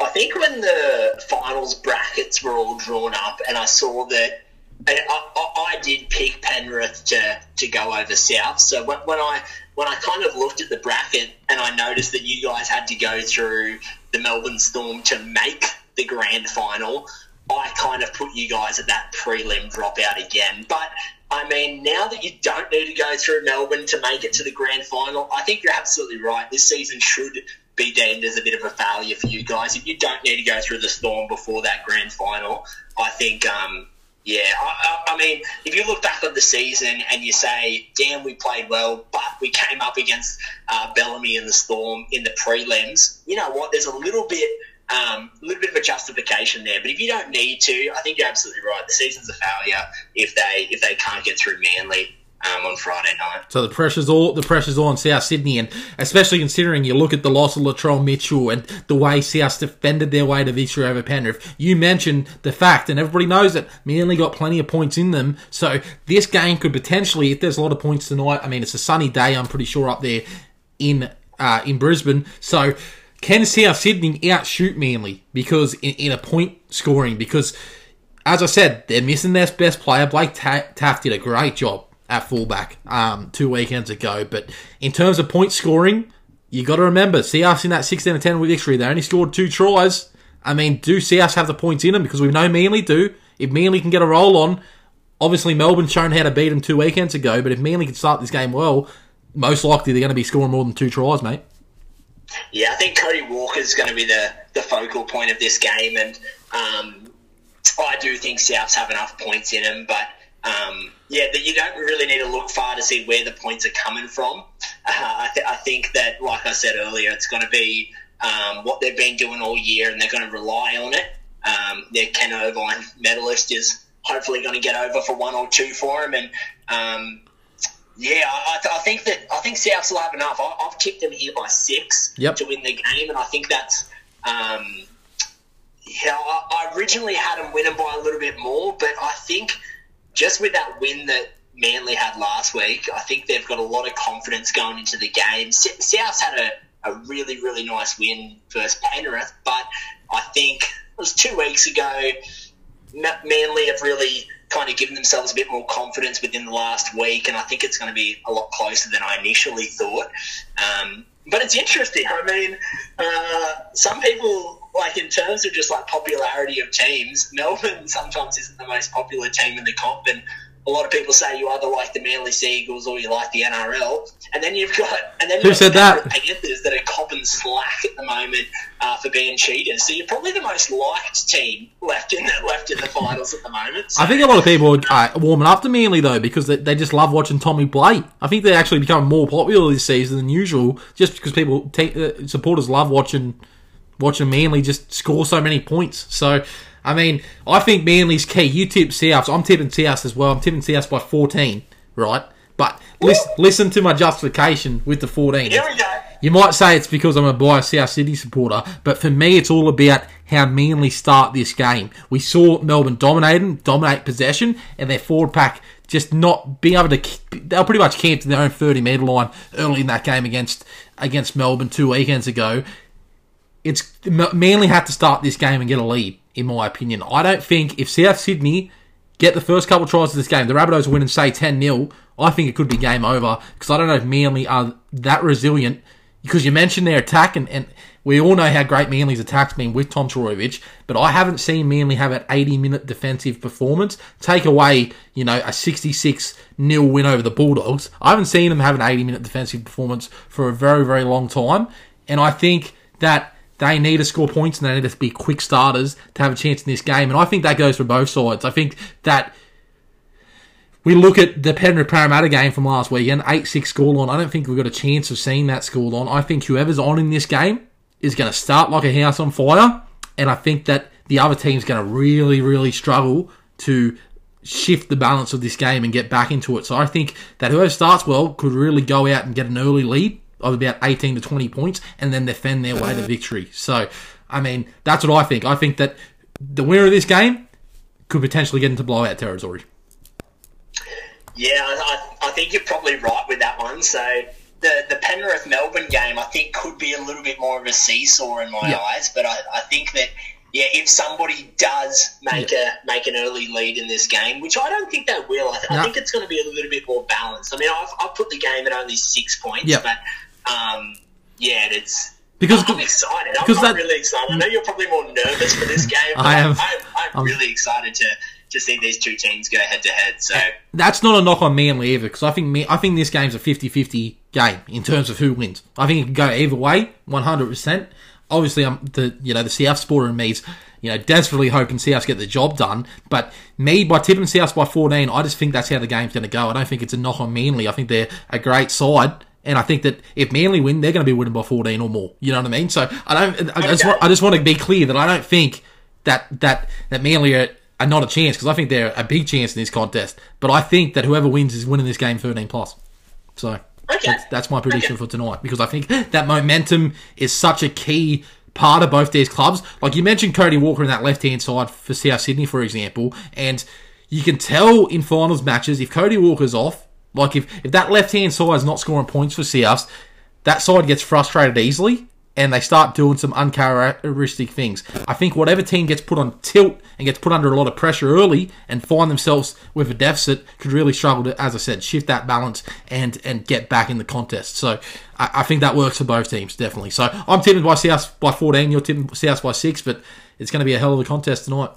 I think when the finals brackets were all drawn up, and I saw that, and I, I, I did pick Penrith to, to go over South. So when, when I when I kind of looked at the bracket and I noticed that you guys had to go through the Melbourne Storm to make the grand final, I kind of put you guys at that prelim dropout again. But I mean, now that you don't need to go through Melbourne to make it to the grand final, I think you're absolutely right. This season should be deemed as a bit of a failure for you guys. If you don't need to go through the storm before that grand final, I think, um, yeah, I, I, mean, if you look back on the season and you say, damn, we played well, but we came up against uh, Bellamy and the Storm in the prelims, you know what? There's a little bit um, a little bit of a justification there. But if you don't need to, I think you're absolutely right. The season's a failure if they if they can't get through Manly um, on Friday night. So the pressure's all the pressure's on South Sydney, and especially considering you look at the loss of Latrell Mitchell and the way South defended their way to victory over Penrith. You mentioned the fact, and everybody knows it. Manly got plenty of points in them, so this game could potentially, if there's a lot of points tonight. I mean, it's a sunny day. I'm pretty sure up there in uh, in Brisbane, so. Can South Sydney outshoot Manly because in, in a point scoring? Because as I said, they're missing their best player. Blake Ta- Taaffe did a great job at fullback um, two weekends ago. But in terms of point scoring, you got to remember, South in that 16 10 victory, they only scored two tries. I mean, do South have the points in them? Because we know Manly do. If Manly can get a roll on, obviously Melbourne's shown how to beat them two weekends ago. But if Manly can start this game well, most likely they're going to be scoring more than two tries, mate. Yeah, I think Cody Walker's going to be the, the focal point of this game, and um, I do think Souths have enough points in them, but um, yeah, that you don't really need to look far to see where the points are coming from. Uh, I, th- I, think that, like I said earlier, it's going to be um, what they've been doing all year, and they're going to rely on it. Um, their Ken Irvine medalist is hopefully going to get over for one or two for him. And um, yeah, I, I think that I think Souths will have enough. I, have tipped them here by six yep. to win the game, and I think that's. Um, yeah, I, I originally had them winning by a little bit more, but I think just with that win that Manly had last week, I think they've got a lot of confidence going into the game. Souths had a, a really, really nice win versus Penrith, but I think it was two weeks ago. Manly have really kind of given themselves a bit more confidence within the last week, and I think it's going to be a lot closer than I initially thought. Um, but it's interesting. I mean, uh, some people like in terms of just like popularity of teams, Melbourne sometimes isn't the most popular team in the comp, and a lot of people say you either like the Manly Seagulls or you like the NRL, and then you've got and then who said that Panthers that are copping slack at the moment uh, for being cheaters. So you're probably the most liked team left in the left in the finals at the moment. So. I think a lot of people are warming up to Manly though because they, they just love watching Tommy play. I think they're actually becoming more popular this season than usual, just because people take, uh, supporters love watching watching Manly just score so many points. So I mean, I think Manly's key. You tip Souths. I'm tipping Souths as well. I'm tipping Souths by 14, right? But listen, listen to my justification with the 14. Here we go. You might say it's because I'm a biased South Sydney supporter, but for me, it's all about how Manly start this game. We saw Melbourne dominating, dominate possession, and their forward pack just not being able to. They were pretty much camped in their own 30 metre line early in that game against against Melbourne two weekends ago. It's Manly had to start this game and get a lead in my opinion. I don't think if South Sydney get the first couple of tries of this game, the Rabbitohs win and say 10 0, I think it could be game over because I don't know if Manly are that resilient. Because you mentioned their attack, and, and we all know how great Manly's attack's been with Tom Trbojevic, but I haven't seen Manly have an 80 minute defensive performance. Take away, you know, a 66 0 win over the Bulldogs. I haven't seen them have an 80 minute defensive performance for a very, very long time. And I think that they need to score points and they need to be quick starters to have a chance in this game. And I think that goes for both sides. I think that we look at the Penrith Parramatta game from last weekend, 8 6 scoreline. I don't think we've got a chance of seeing that scoreline. I think whoever's on in this game is going to start like a house on fire. And I think that the other team's going to really, really struggle to shift the balance of this game and get back into it. So I think that whoever starts well could really go out and get an early lead of about 18 to 20 points and then defend their way to victory. So, I mean, that's what I think. I think that the winner of this game could potentially get into blowout territory. Yeah, I, I think you're probably right with that one. So, the, the Penrith Melbourne game, I think, could be a little bit more of a seesaw in my eyes. But I, I think that yeah, if somebody does make yeah. a make an early lead in this game, which I don't think they will, I, th- no. I think it's going to be a little bit more balanced. I mean, I've, I've put the game at only six points, yep. but um, yeah, it's because I'm excited. Because I'm, I'm really excited. I know you're probably more nervous for this game. I am. I'm, I'm, I'm, really excited to to see these two teams go head to head. So that's not a knock on me Manly either, because I think me, I think this game's a 50-50 game in terms of who wins. I think it can go either way, one hundred percent. Obviously, I'm the you know the CF supporter in me's you know desperately hoping South get the job done. But me by tipping South by fourteen, I just think that's how the game's going to go. I don't think it's a knock on Manly. I think they're a great side and I think that if Manly win, they're going to be winning by 14 or more. You know what I mean? So I don't. I just, want, I just want to be clear that I don't think that that that Manly are, are not a chance because I think they're a big chance in this contest. But I think that whoever wins is winning this game 13 plus. So okay. that's, that's, my prediction okay. for tonight because I think that momentum is such a key part of both these clubs. Like you mentioned, Cody Walker in that left hand side for South Sydney, for example, and you can tell in finals matches if Cody Walker's off like if, if that left hand side is not scoring points for Souths, that side gets frustrated easily and they start doing some uncharacteristic things. I think whatever team gets put on tilt and gets put under a lot of pressure early and find themselves with a deficit could really struggle to, as I said, shift that balance and and get back in the contest. So I, I think that works for both teams definitely. So I'm tipping by South by 14. You're tipping South by six, but it's going to be a hell of a contest tonight.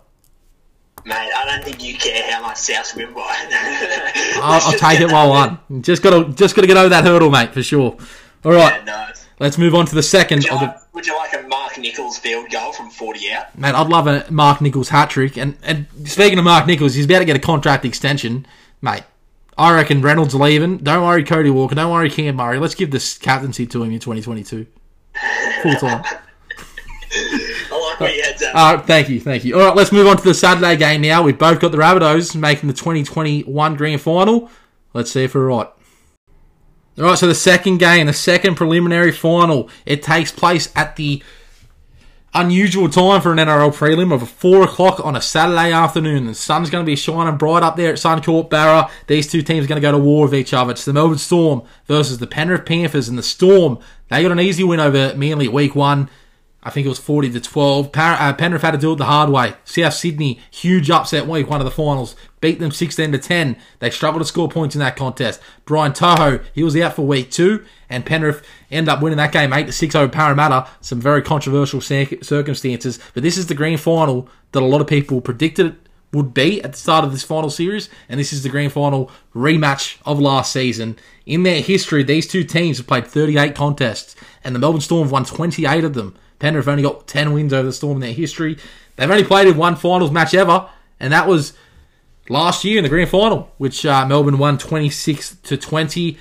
Mate, I don't think you care South win by. I'll, I'll take it while one. Just gotta, just gotta get over that hurdle, mate, for sure. All right, yeah, no. let's move on to the second. Would you, like, the... would you like a Mark Nicholls field goal from forty out? Mate, I'd love a Mark Nicholls hat trick. And and speaking of Mark Nicholls, he's about to get a contract extension, mate. I reckon Reynolds leaving. Don't worry, Cody Walker. Don't worry, Cam Murray. Let's give this captaincy to him in 2022. Full time. *laughs* *laughs* Head's at. Uh, thank you, thank you. All right, let's move on to the Saturday game now. We've both got the Rabbitohs making the 2021 Grand Final. Let's see if we're right. All right, so the second game, the second preliminary final, it takes place at the unusual time for an NRL prelim of 4 o'clock on a Saturday afternoon. The sun's going to be shining bright up there at Suncorp Barra. These two teams are going to go to war with each other. It's the Melbourne Storm versus the Penrith Panthers. And the Storm, they got an easy win over Manly week one. I think it was 40 to 12. Par- uh, Penrith had to do it the hard way. South Sydney, huge upset week, one of the finals. Beat them 16 to 10. They struggled to score points in that contest. Brian To'o, he was out for week two, and Penrith end up winning that game 8 to 6 over Parramatta. Some very controversial circumstances. But this is the grand final that a lot of people predicted it would be at the start of this final series, and this is the grand final rematch of last season. In their history, these two teams have played 38 contests, and the Melbourne Storm have won 28 of them. Penrith have only got 10 wins over the Storm in their history. They've only played in one finals match ever, and that was last year in the grand final, which uh, Melbourne won 26 to 20.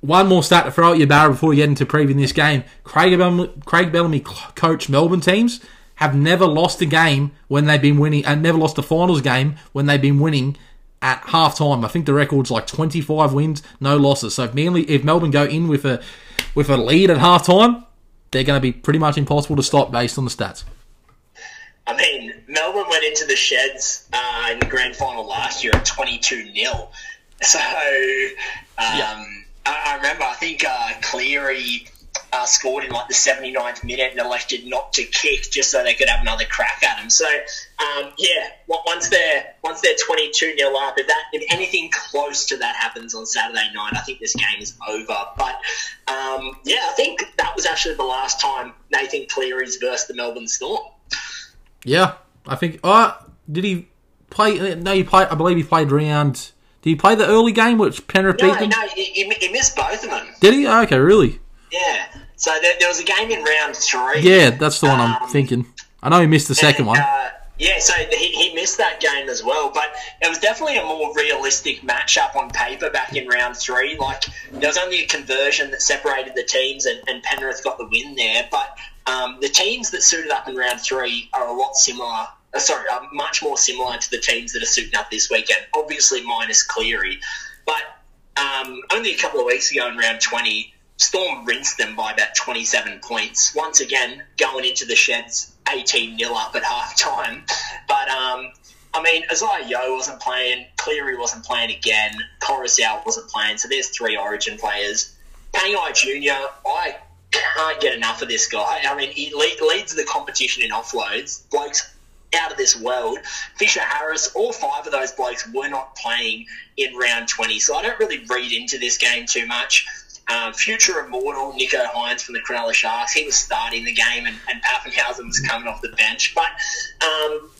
One more stat to throw at your barrel before we get into previewing this game. Craig Bellamy, Craig Bellamy coach Melbourne teams have never lost a game when they've been winning, and never lost a finals game when they've been winning at half time. I think the record's like 25 wins, no losses. So if if Melbourne go in with a with a lead at half time, they're going to be pretty much impossible to stop based on the stats. I mean, Melbourne went into the sheds uh, in the grand final last year at 22 0. So um, yeah. I, I, remember, I think uh, Cleary uh, scored in like the 79th minute and elected not to kick just so they could have another crack at him. So um, yeah, once they're once they're 22 0 up, if that if anything close to that happens on Saturday night, I think this game is over. But um, yeah, I think that was actually the last time Nathan Cleary's versus the Melbourne Storm. Yeah, I think. Oh, did he play? No, he played. I believe he played round. Did he play the early game, which Penrith no, beat them? No, he, he missed both of them. Did he? Oh, okay, really? Yeah. So there, there, was a game in round three. Yeah, that's the one um, I'm thinking. I know he missed the second and, one. Uh, yeah, so he, he missed that game as well, but it was definitely a more realistic matchup on paper back in round three. Like, there was only a conversion that separated the teams, and, and Penrith got the win there. But um, the teams that suited up in round three are a lot similar. Uh, sorry, are much more similar to the teams that are suiting up this weekend. Obviously, minus Cleary. But um, only a couple of weeks ago in round 20, Storm rinsed them by about 27 points. Once again, going into the sheds 18 0 up at half time. But, um, I mean, Isaah Yeo wasn't playing, Cleary wasn't playing again, Koroisau wasn't playing, so there's three origin players. Pangai Jr., I can't get enough of this guy. I mean, he leads the competition in offloads. Blokes out of this world. Fisher Harris, all five of those blokes were not playing in round 20, so I don't really read into this game too much. Um, future immortal Nicho Hynes from the Cronulla Sharks, he was starting the game, and, and Papenhuyzen was coming off the bench. But um,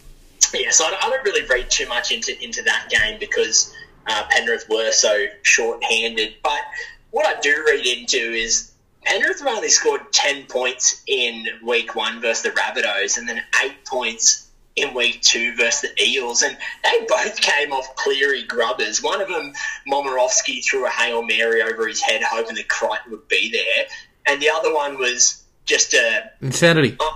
yeah, so I, I, don't really read too much into into that game because uh, Penrith were so short-handed. But what I do read into is Penrith only scored ten points in week one versus the Rabbitohs, and then eight points in week two versus the Eels, and they both came off Cleary grubbers. One of them, Momirovski, threw a Hail Mary over his head, hoping that Crichton would be there, and the other one was just a insanity. Uh,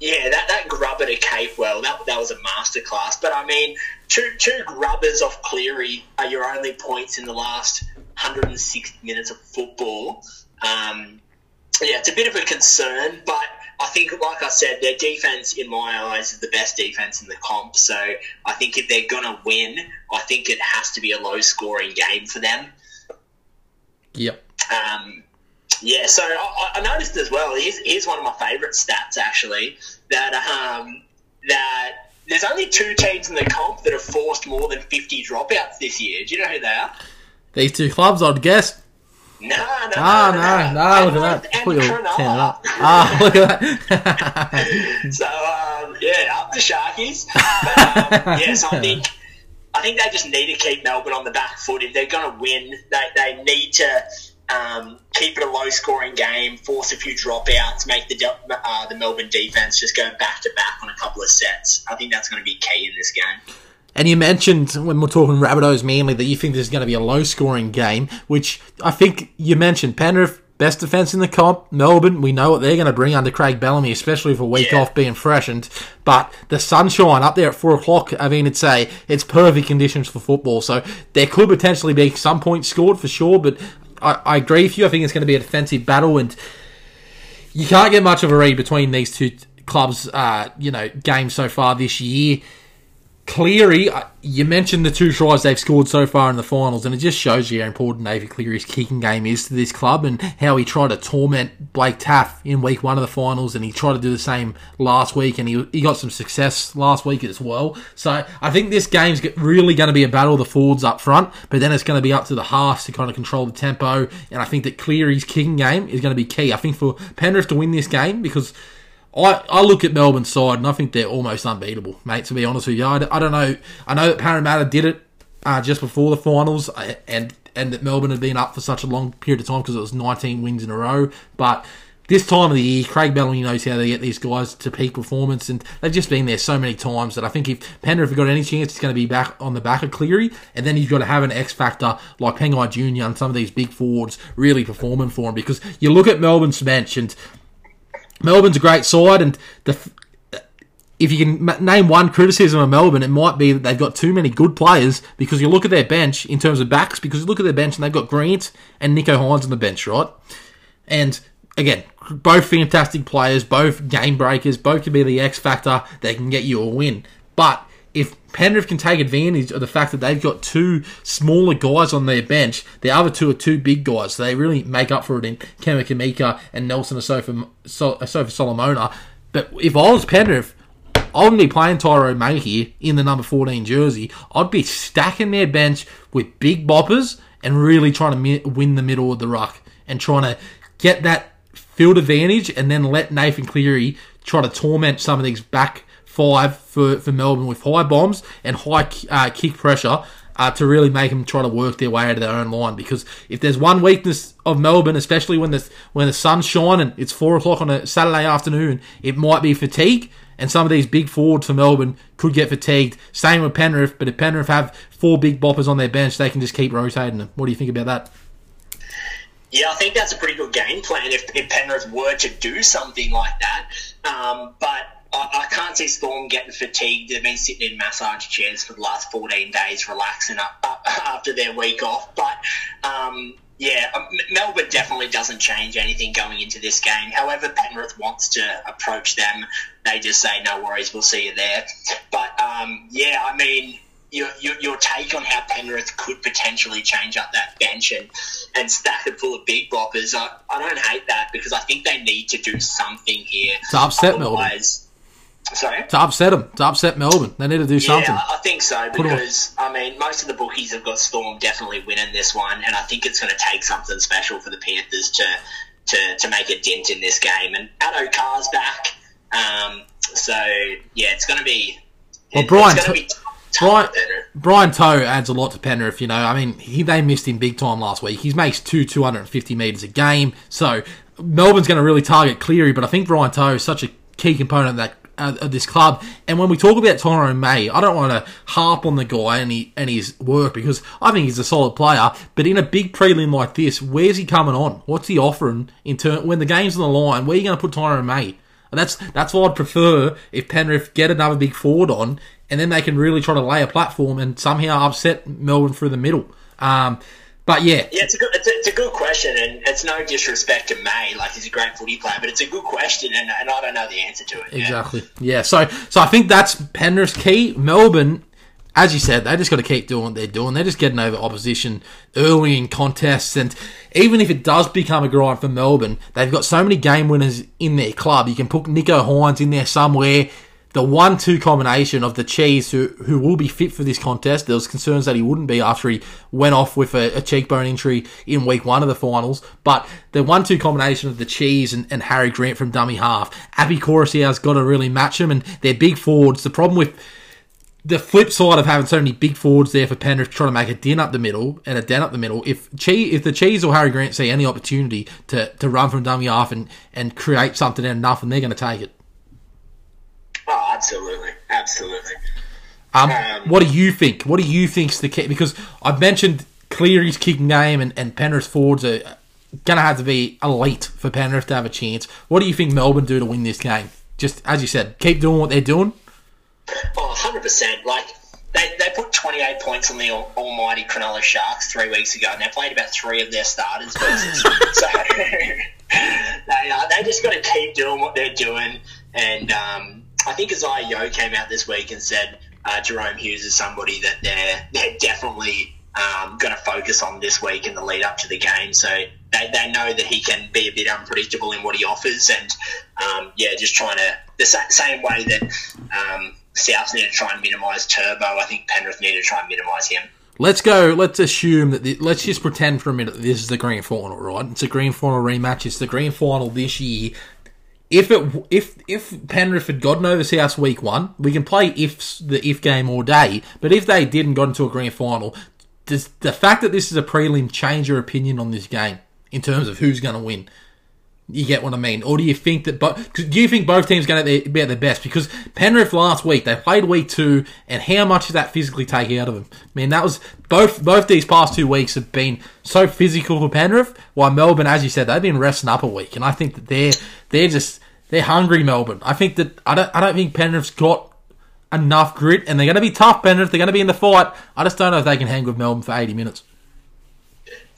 yeah, that, that grubber to Capewell, that, that was a masterclass. But I mean, two two grubbers off Cleary are your only points in the last 106 minutes of football. Um, yeah, it's a bit of a concern, but I think, like I said, their defense, in my eyes, is the best defense in the comp. So I think if they're going to win, I think it has to be a low scoring game for them. Yep. Um, yeah, so I, I, noticed as well. Here's, here's one of my favourite stats actually that um, that there's only two teams in the comp that have forced more than 50 dropouts this year. Do you know who they are? These two clubs, I'd guess. No, no, ah, no, no, no, *laughs* look at that. Put your up. Ah, look at that. so, um, yeah, up the Sharkies. *laughs* But, um, yeah, so I think, I think they just need to keep Melbourne on the back foot. If they're going to win, they, they need to um, keep it a low scoring game, force a few dropouts, make the, uh, the Melbourne defense just go back to back on a couple of sets. I think that's going to be key in this game. And you mentioned when we're talking Rabbitohs Manly that you think this is going to be a low scoring game, which I think you mentioned. Penrith best defence in the comp. Melbourne, we know what they're going to bring under Craig Bellamy, especially with a week Yeah. off being freshened. But the sunshine up there at four o'clock, I mean, it's a it's perfect conditions for football. So there could potentially be some points scored for sure. But I, I agree with you. I think it's going to be a defensive battle, and you can't get much of a read between these two clubs. Uh, you know, games so far this year. Cleary, uh, you mentioned the two tries they've scored so far in the finals, and it just shows you how important David Cleary's kicking game is to this club and how he tried to torment Blake Taaffe in week one of the finals, and he tried to do the same last week, and he, he got some success last week as well. So I think this game's really going to be a battle of the forwards up front, but then it's going to be up to the halves to kind of control the tempo, and I think that Cleary's kicking game is going to be key. I think for Penrith to win this game, because I, I look at Melbourne's side and I think they're almost unbeatable, mate. To be honest with you, I, I don't know. I know that Parramatta did it uh, just before the finals, uh, and and that Melbourne had been up for such a long period of time because it was 19 wins in a row. But this time of the year, Craig Bellamy knows how to get these guys to peak performance, and they've just been there so many times that I think if Penrith have got any chance, it's going to be back on the back of Cleary, and then you've got to have an X factor like Pangai Junior and some of these big forwards really performing for him because you look at Melbourne's bench and. Melbourne's a great side, and the if you can name one criticism of Melbourne, it might be that they've got too many good players. Because you look at their bench in terms of backs, because you look at their bench and they've got Grant and Nicho Hynes on the bench, right? And again, both fantastic players, both game breakers, both can be the X factor They can get you a win. But if Penrith can take advantage of the fact that they've got two smaller guys on their bench, the other two are two big guys, so they really make up for it in Kamikamica and Nelson Asofa Asofa Solomona. But if I was Penrith, I wouldn't be playing Tyrone May here in the number 14 jersey. I'd be stacking their bench with big boppers and really trying to win the middle of the ruck and trying to get that field advantage and then let Nathan Cleary try to torment some of these back five for, for Melbourne with high bombs and high uh, kick pressure uh, to really make them try to work their way out of their own line. Because if there's one weakness of Melbourne, especially when the when the sun's shining, it's four o'clock on a Saturday afternoon, it might be fatigue. And some of these big forwards for Melbourne could get fatigued. Same with Penrith, but if Penrith have four big boppers on their bench, they can just keep rotating them. What do you think about that? Yeah, I think that's a pretty good game plan if, if Penrith were to do something like that. Um, but I, I can't see Storm getting fatigued. They've been sitting in massage chairs for the last 14 days, relaxing up, up after their week off. But um, yeah, um, Melbourne definitely doesn't change anything going into this game. However, Penrith wants to approach them. They just say, no worries, we'll see you there. But um, yeah, I mean, your, your, your take on how Penrith could potentially change up that bench and, and stack it full of big boppers, I, I don't hate that because I think they need to do something here. To upset Melbourne. Sorry? To upset them, to upset Melbourne, they need to do something. Yeah, I think so because I mean most of the bookies have got Storm definitely winning this one, and I think it's going to take something special for the Panthers to to, to make a dent in this game. And Addo Carr's back, um, so yeah, it's going to be. Well, it- Brian T- be Brian. Brian To'o adds a lot to Penrith. You know, I mean, he they missed him big time last week. He makes two 250 metres a game. So Melbourne's going to really target Cleary, but I think Brian To'o is such a key component of that. Uh, of this club, and when we talk about Tyrone May, I don't want to harp on the guy and, he, and his work because I think he's a solid player. But in a big prelim like this, where's he coming on? What's he offering in turn when the game's on the line? Where are you going to put Tyrone May? And that's that's what I'd prefer if Penrith get another big forward on, and then they can really try to lay a platform and somehow upset Melbourne through the middle. Um, but yeah, Yeah, it's a good it's a, it's a good question, and it's no disrespect to May, like he's a great footy player, but it's a good question, and, and I don't know the answer to it. yeah. exactly. Yeah, so so I think that's Penrith's key. Melbourne, as you said, they just got to keep doing what they're doing. They're just getting over opposition early in contests, and even if it does become a grind for Melbourne, they've got so many game winners in their club. You can put Nicho Hynes in there somewhere. The one-two combination of the cheese, who who will be fit for this contest. There was concerns that he wouldn't be after he went off with a, a cheekbone injury in week one of the finals. But the one-two combination of the cheese and, and Harry Grant from dummy half, Api Koroisau's got to really match him, and they're big forwards. The problem with the flip side of having so many big forwards there for Penrith trying to make a din up the middle and a den up the middle, if Cheese, if the Cheese or Harry Grant see any opportunity to, to run from dummy half and, and create something and nothing, they're going to take it. Absolutely, absolutely. Um, Um, what do you think? What do you think's the key? Because I've mentioned Cleary's kicking game and, and Penrith's forwards are gonna have to be elite for Penrith to have a chance. What do you think Melbourne do to win this game? Just as you said, keep doing what they're doing. Oh, 100%. Like, they, they put 28 points on the almighty Cronulla Sharks three weeks ago, and they played about three of their starters versus. *laughs* so *laughs* they, uh, they just got to keep doing what they're doing. And um, I think Isaah Yeo came out this week and said uh, Jahrome Hughes is somebody that they're, they're definitely um, going to focus on this week in the lead up to the game. So they, they know that he can be a bit unpredictable in what he offers. And um, yeah, just trying to, the sa- same way that um, Souths need to try and minimise Turbo, I think Penrith need to try and minimise him. Let's go. Let's assume that. The, let's just pretend for a minute that this is the grand final, right? It's a grand final rematch. It's the grand final this year. If it if if Penrith had gotten over South week one, we can play if the if game all day. But if they didn't got into a grand final, does the fact that this is a prelim change your opinion on this game in terms of who's going to win? You get what I mean, or do you think that? But do you think both teams going to be at their best? Because Penrith last week they played week two, and how much did that physically take out of them? I mean, that was both both these past two weeks have been so physical for Penrith. While Melbourne, as you said, they've been resting up a week, and I think that they're they're just they're hungry. Melbourne, I think that I don't I don't think Penrith's got enough grit, and they're going to be tough. Penrith, they're going to be in the fight. I just don't know if they can hang with Melbourne for eighty minutes.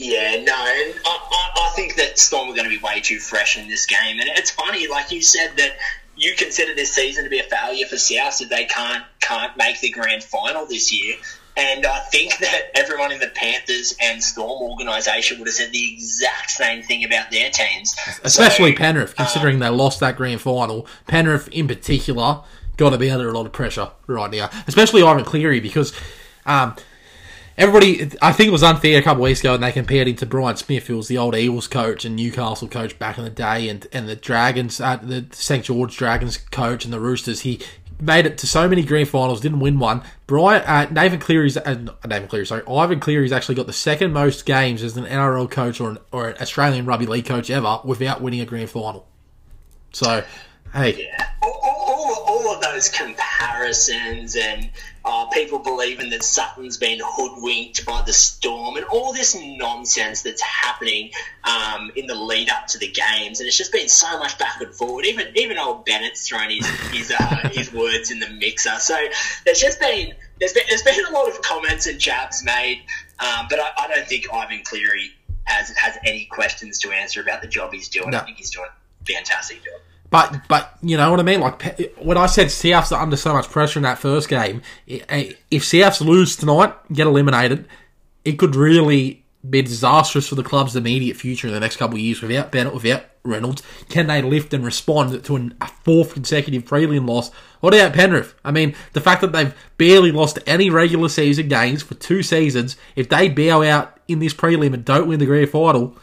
Yeah, no, and I, I, I think that Storm are going to be way too fresh in this game. And it's funny, like you said, that you consider this season to be a failure for South if they can't can't make the grand final this year. And I think that everyone in the Panthers and Storm organisation would have said the exact same thing about their teams. Especially So, Penrith, considering they lost that grand final. Penrith, in particular, got to be under a lot of pressure right now. Especially Ivan Cleary, because um, everybody, I think it was unfair a couple weeks ago, and they compared him to Brian Smith, who was the old Eagles coach and Newcastle coach back in the day, and, and the Dragons, uh, the St George Dragons coach and the Roosters. He made it to so many grand finals, didn't win one. Brian, uh, Nathan Cleary's, uh, Nathan Cleary, sorry, Ivan Cleary's actually got the second most games as an NRL coach or an, or an Australian rugby league coach ever without winning a grand final. So, hey, Yeah, all, all, all of those comparisons and uh, people believing that Sutton's been hoodwinked by the storm and all this nonsense that's happening um, in the lead up to the games, and it's just been so much back and forward. Even even old Bennett's thrown his his, uh, *laughs* his words in the mixer. So there's just been there's been there's been a lot of comments and jabs made, um, but I, I don't think Ivan Cleary has has any questions to answer about the job he's doing. No. I think he's doing a fantastic job. But but you know what I mean. Like when I said Souths are under so much pressure in that first game, if Souths lose tonight, get eliminated, it could really be disastrous for the club's immediate future in the next couple of years. Without Bennett, without Reynolds, can they lift and respond to an, a fourth consecutive prelim loss? What about Penrith? I mean, the fact that they've barely lost any regular season games for two seasons, if they bow out in this prelim and don't win the grand final.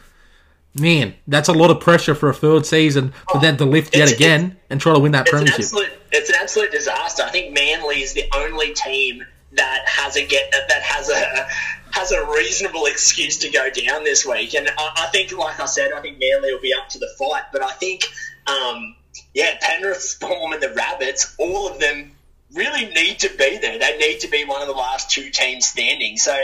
Man, that's a lot of pressure for a third season for them to lift yet again and try to win that It's an premiership. absolute, it's an absolute disaster. I think Manly is the only team that has a get that has a has a reasonable excuse to go down this week. And I, I think, like I said, I think Manly will be up to the fight. But I think, um, yeah, Penrith, Storm, and the Rabbits, all of them really need to be there. They need to be one of the last two teams standing. So.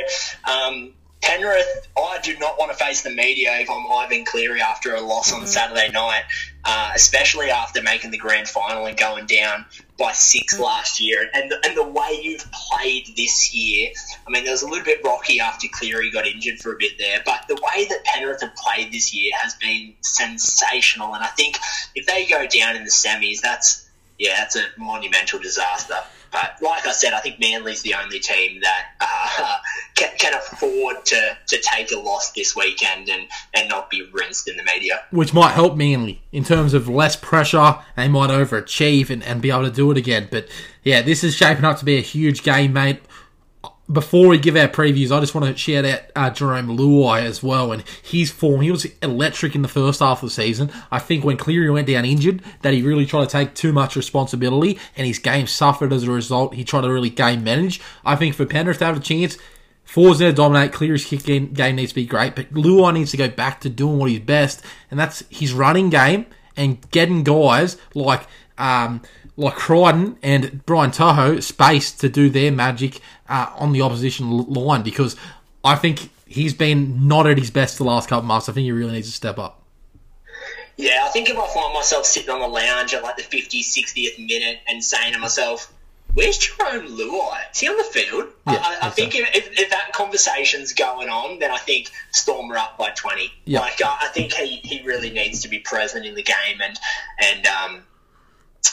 Um, Penrith, I do not want to face the media if I'm live Ivan Cleary after a loss on Saturday night, uh, especially after making the grand final and going down by six last year. And the, and the way you've played this year, I mean, there was a little bit rocky after Cleary got injured for a bit there, but the way that Penrith have played this year has been sensational. And I think if they go down in the semis, that's yeah, that's a monumental disaster. But like I said, I think Manly's the only team that uh, *laughs* can, can afford to, to take a loss this weekend and, and not be rinsed in the media. which might help Manly in terms of less pressure. They might overachieve and, and be able to do it again. But yeah, this is shaping up to be a huge game, mate. Before we give our previews, I just want to shout out uh, Jarome Luai as well and his form. He was electric in the first half of the season. I think when Cleary went down injured, that he really tried to take too much responsibility and his game suffered as a result. He tried to really game manage. I think for Penrith to have a chance, Four's going to dominate. Cleary's kick game, game needs to be great, but Luai needs to go back to doing what he's best, and that's his running game and getting guys like um, like Crichton and Brian To'o space to do their magic uh, on the opposition line because I think he's been not at his best the last couple of months. I think he really needs to step up. Yeah, I think if I find myself sitting on the lounge at like the 50th, 60th minute and saying to myself, where's Jarome Luai? Is he on the field? Yeah, I, I, I think if, if, if, that conversation's going on, then I think Storm are up by 20. Yeah. Like, I, I think he, he really needs to be present in the game and, and um,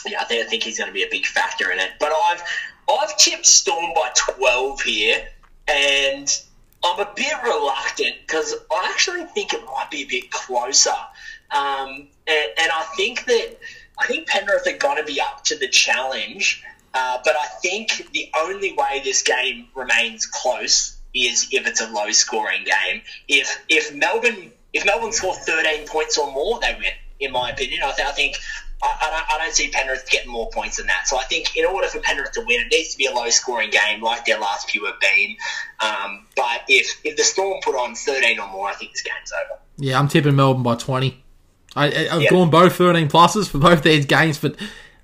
yeah, I think, I think he's going to be a big factor in it. But I've, I've tipped Storm by 12 here and I'm a bit reluctant because I actually think it might be a bit closer. Um, and, and, I think that I think Penrith are going to be up to the challenge. Uh, but I think the only way this game remains close is if it's a low scoring game. If if Melbourne if Melbourne score 13 points or more, they win. In my opinion, I, th- I think I, I, don't, I, don't, see Penrith getting more points than that. So I think in order for Penrith to win, it needs to be a low scoring game like their last few have been. Um, but if if the Storm put on 13 or more, I think this game's over. Yeah, I'm tipping Melbourne by 20. I, have gone both 13 pluses for both these games, but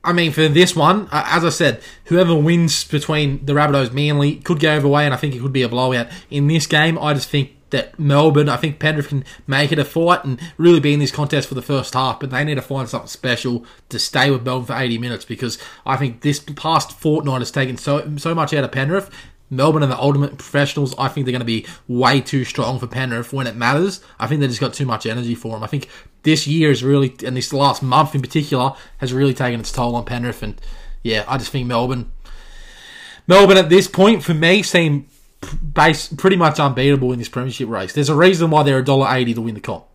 I mean, for this one, as I said, whoever wins between the Rabbitohs Manly could go over way, and I think it could be a blowout. In this game, I just think that Melbourne, I think Penrith can make it a fight and really be in this contest for the first half, but they need to find something special to stay with Melbourne for 80 minutes because I think this past fortnight has taken so so much out of Penrith Melbourne and the ultimate professionals. I think they're going to be way too strong for Penrith when it matters. I think they just got too much energy for them. I think this year is really, and this last month in particular, has really taken its toll on Penrith. And yeah, I just think Melbourne, Melbourne at this point for me seem base pretty much unbeatable in this premiership race. There's a reason why they're a dollar eighty to win the comp.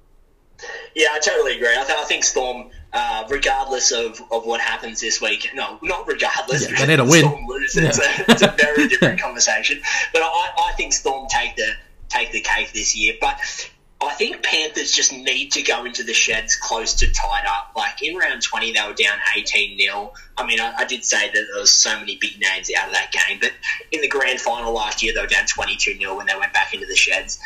Yeah, I totally agree. I, th- I think Storm, uh, regardless of, of what happens this week, no, not regardless. Yeah, they need to win. Storm lose. It's, a, it's a very *laughs* different conversation. But I, I think Storm take the take the cake this year. But I think Panthers just need to go into the sheds close to tied up. Like in round 20, they were down 18 0. I mean, I, I, did say that there was so many big names out of that game, but in the grand final last year, they were down 22 0 when they went back into the sheds.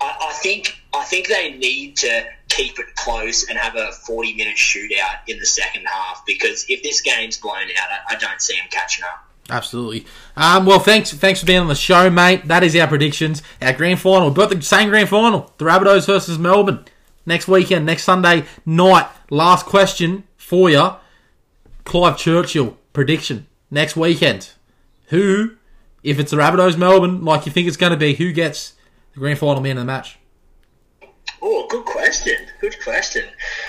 I, I, think I think they need to keep it close and have a 40 minute shootout in the second half because if this game's blown out, I, I don't see them catching up. Absolutely. Um, well, thanks thanks for being on the show, mate. That is our predictions. Our grand final. Got the same grand final. The Rabbitohs versus Melbourne. Next weekend, next Sunday night. Last question for you. Clive Churchill prediction. Next weekend. Who, if it's the Rabbitohs Melbourne, like you think it's going to be, who gets the grand final man of the match? Oh, good question. Good question.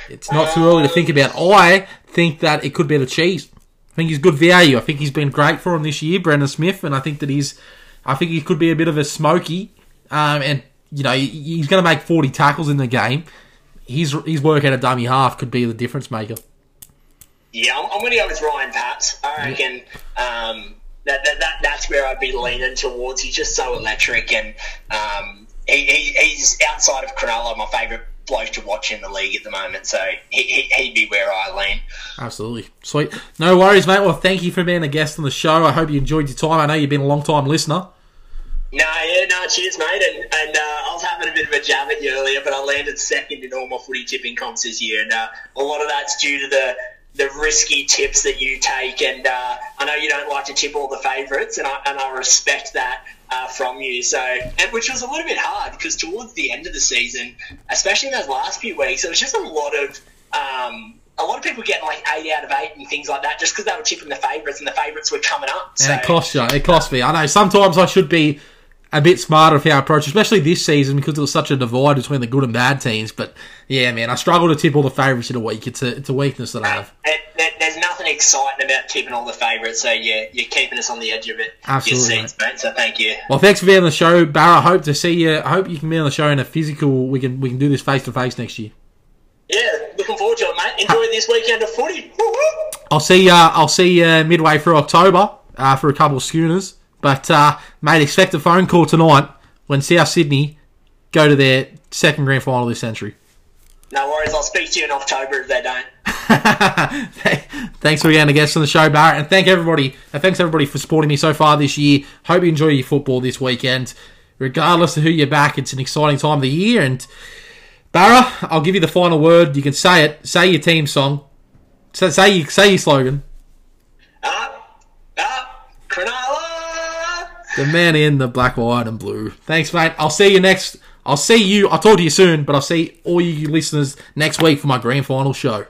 It's not too early to think about. I think that it could be the Cheese. I think he's good value. I think he's been great for him this year, Brandon Smith, and I think that he's, I think he could be a bit of a smoky, um, and you know he's going to make forty tackles in the game. His his work at a dummy half could be the difference maker. Yeah, I'm, I'm going to go with Ryan Paps. I reckon um, that, that, that that's where I'd be leaning towards. He's just so electric, and um, he, he, he's outside of Cronulla, my favourite bloke to watch in the league at the moment. So he, would be where I lean. Absolutely. Sweet. No worries, mate. Well, thank you for being a guest on the show. I hope you enjoyed your time. I know you've been a long time listener. No, yeah, no, cheers, mate. And, and uh, I was having a bit of a jab at you earlier, but I landed second in all my footy tipping comps this year. And uh, a lot of that's due to the the risky tips that you take. And uh, I know you don't like to tip all the favourites, and I, and I respect that uh, from you. So, and which was a little bit hard because towards the end of the season, especially in those last few weeks, it was just a lot of. Um, a lot of people getting like eight out of eight and things like that just because they were tipping the favourites and the favourites were coming up. So. And it cost you. It cost me. I know. Sometimes I should be a bit smarter of how I approach, especially this season because there was such a divide between the good and bad teams. But yeah, man, I struggle to tip all the favourites in a week. It's a it's a weakness that I have. there's nothing exciting about tipping all the favourites, so yeah, you're keeping us on the edge of it. Absolutely, seats, mate. So thank you. Well, thanks for being on the show, Barra. Hope to see you. I hope you can be on the show in a physical. We can we can do this face to face next year. Yeah, looking forward to it, mate. Enjoy ha- this weekend of footy. I'll see. Uh, I'll see you midway through October uh, for a couple of schooners. But uh, mate, expect a phone call tonight when South Sydney go to their second grand final this century. No worries, I'll speak to you in October if they don't. *laughs* thanks for being a guest on the show, Barrett, and thank everybody. And thanks everybody for supporting me so far this year. Hope you enjoy your football this weekend. Regardless of who you're back, it's an exciting time of the year. And Barra, I'll give you the final word. You can say it. Say your team song. Say say, say your slogan. Up, up, Cronulla. The man in the black, white, and blue. Thanks, mate. I'll see you next. I'll see you. I'll talk to you soon, but I'll see all you listeners next week for my grand final show.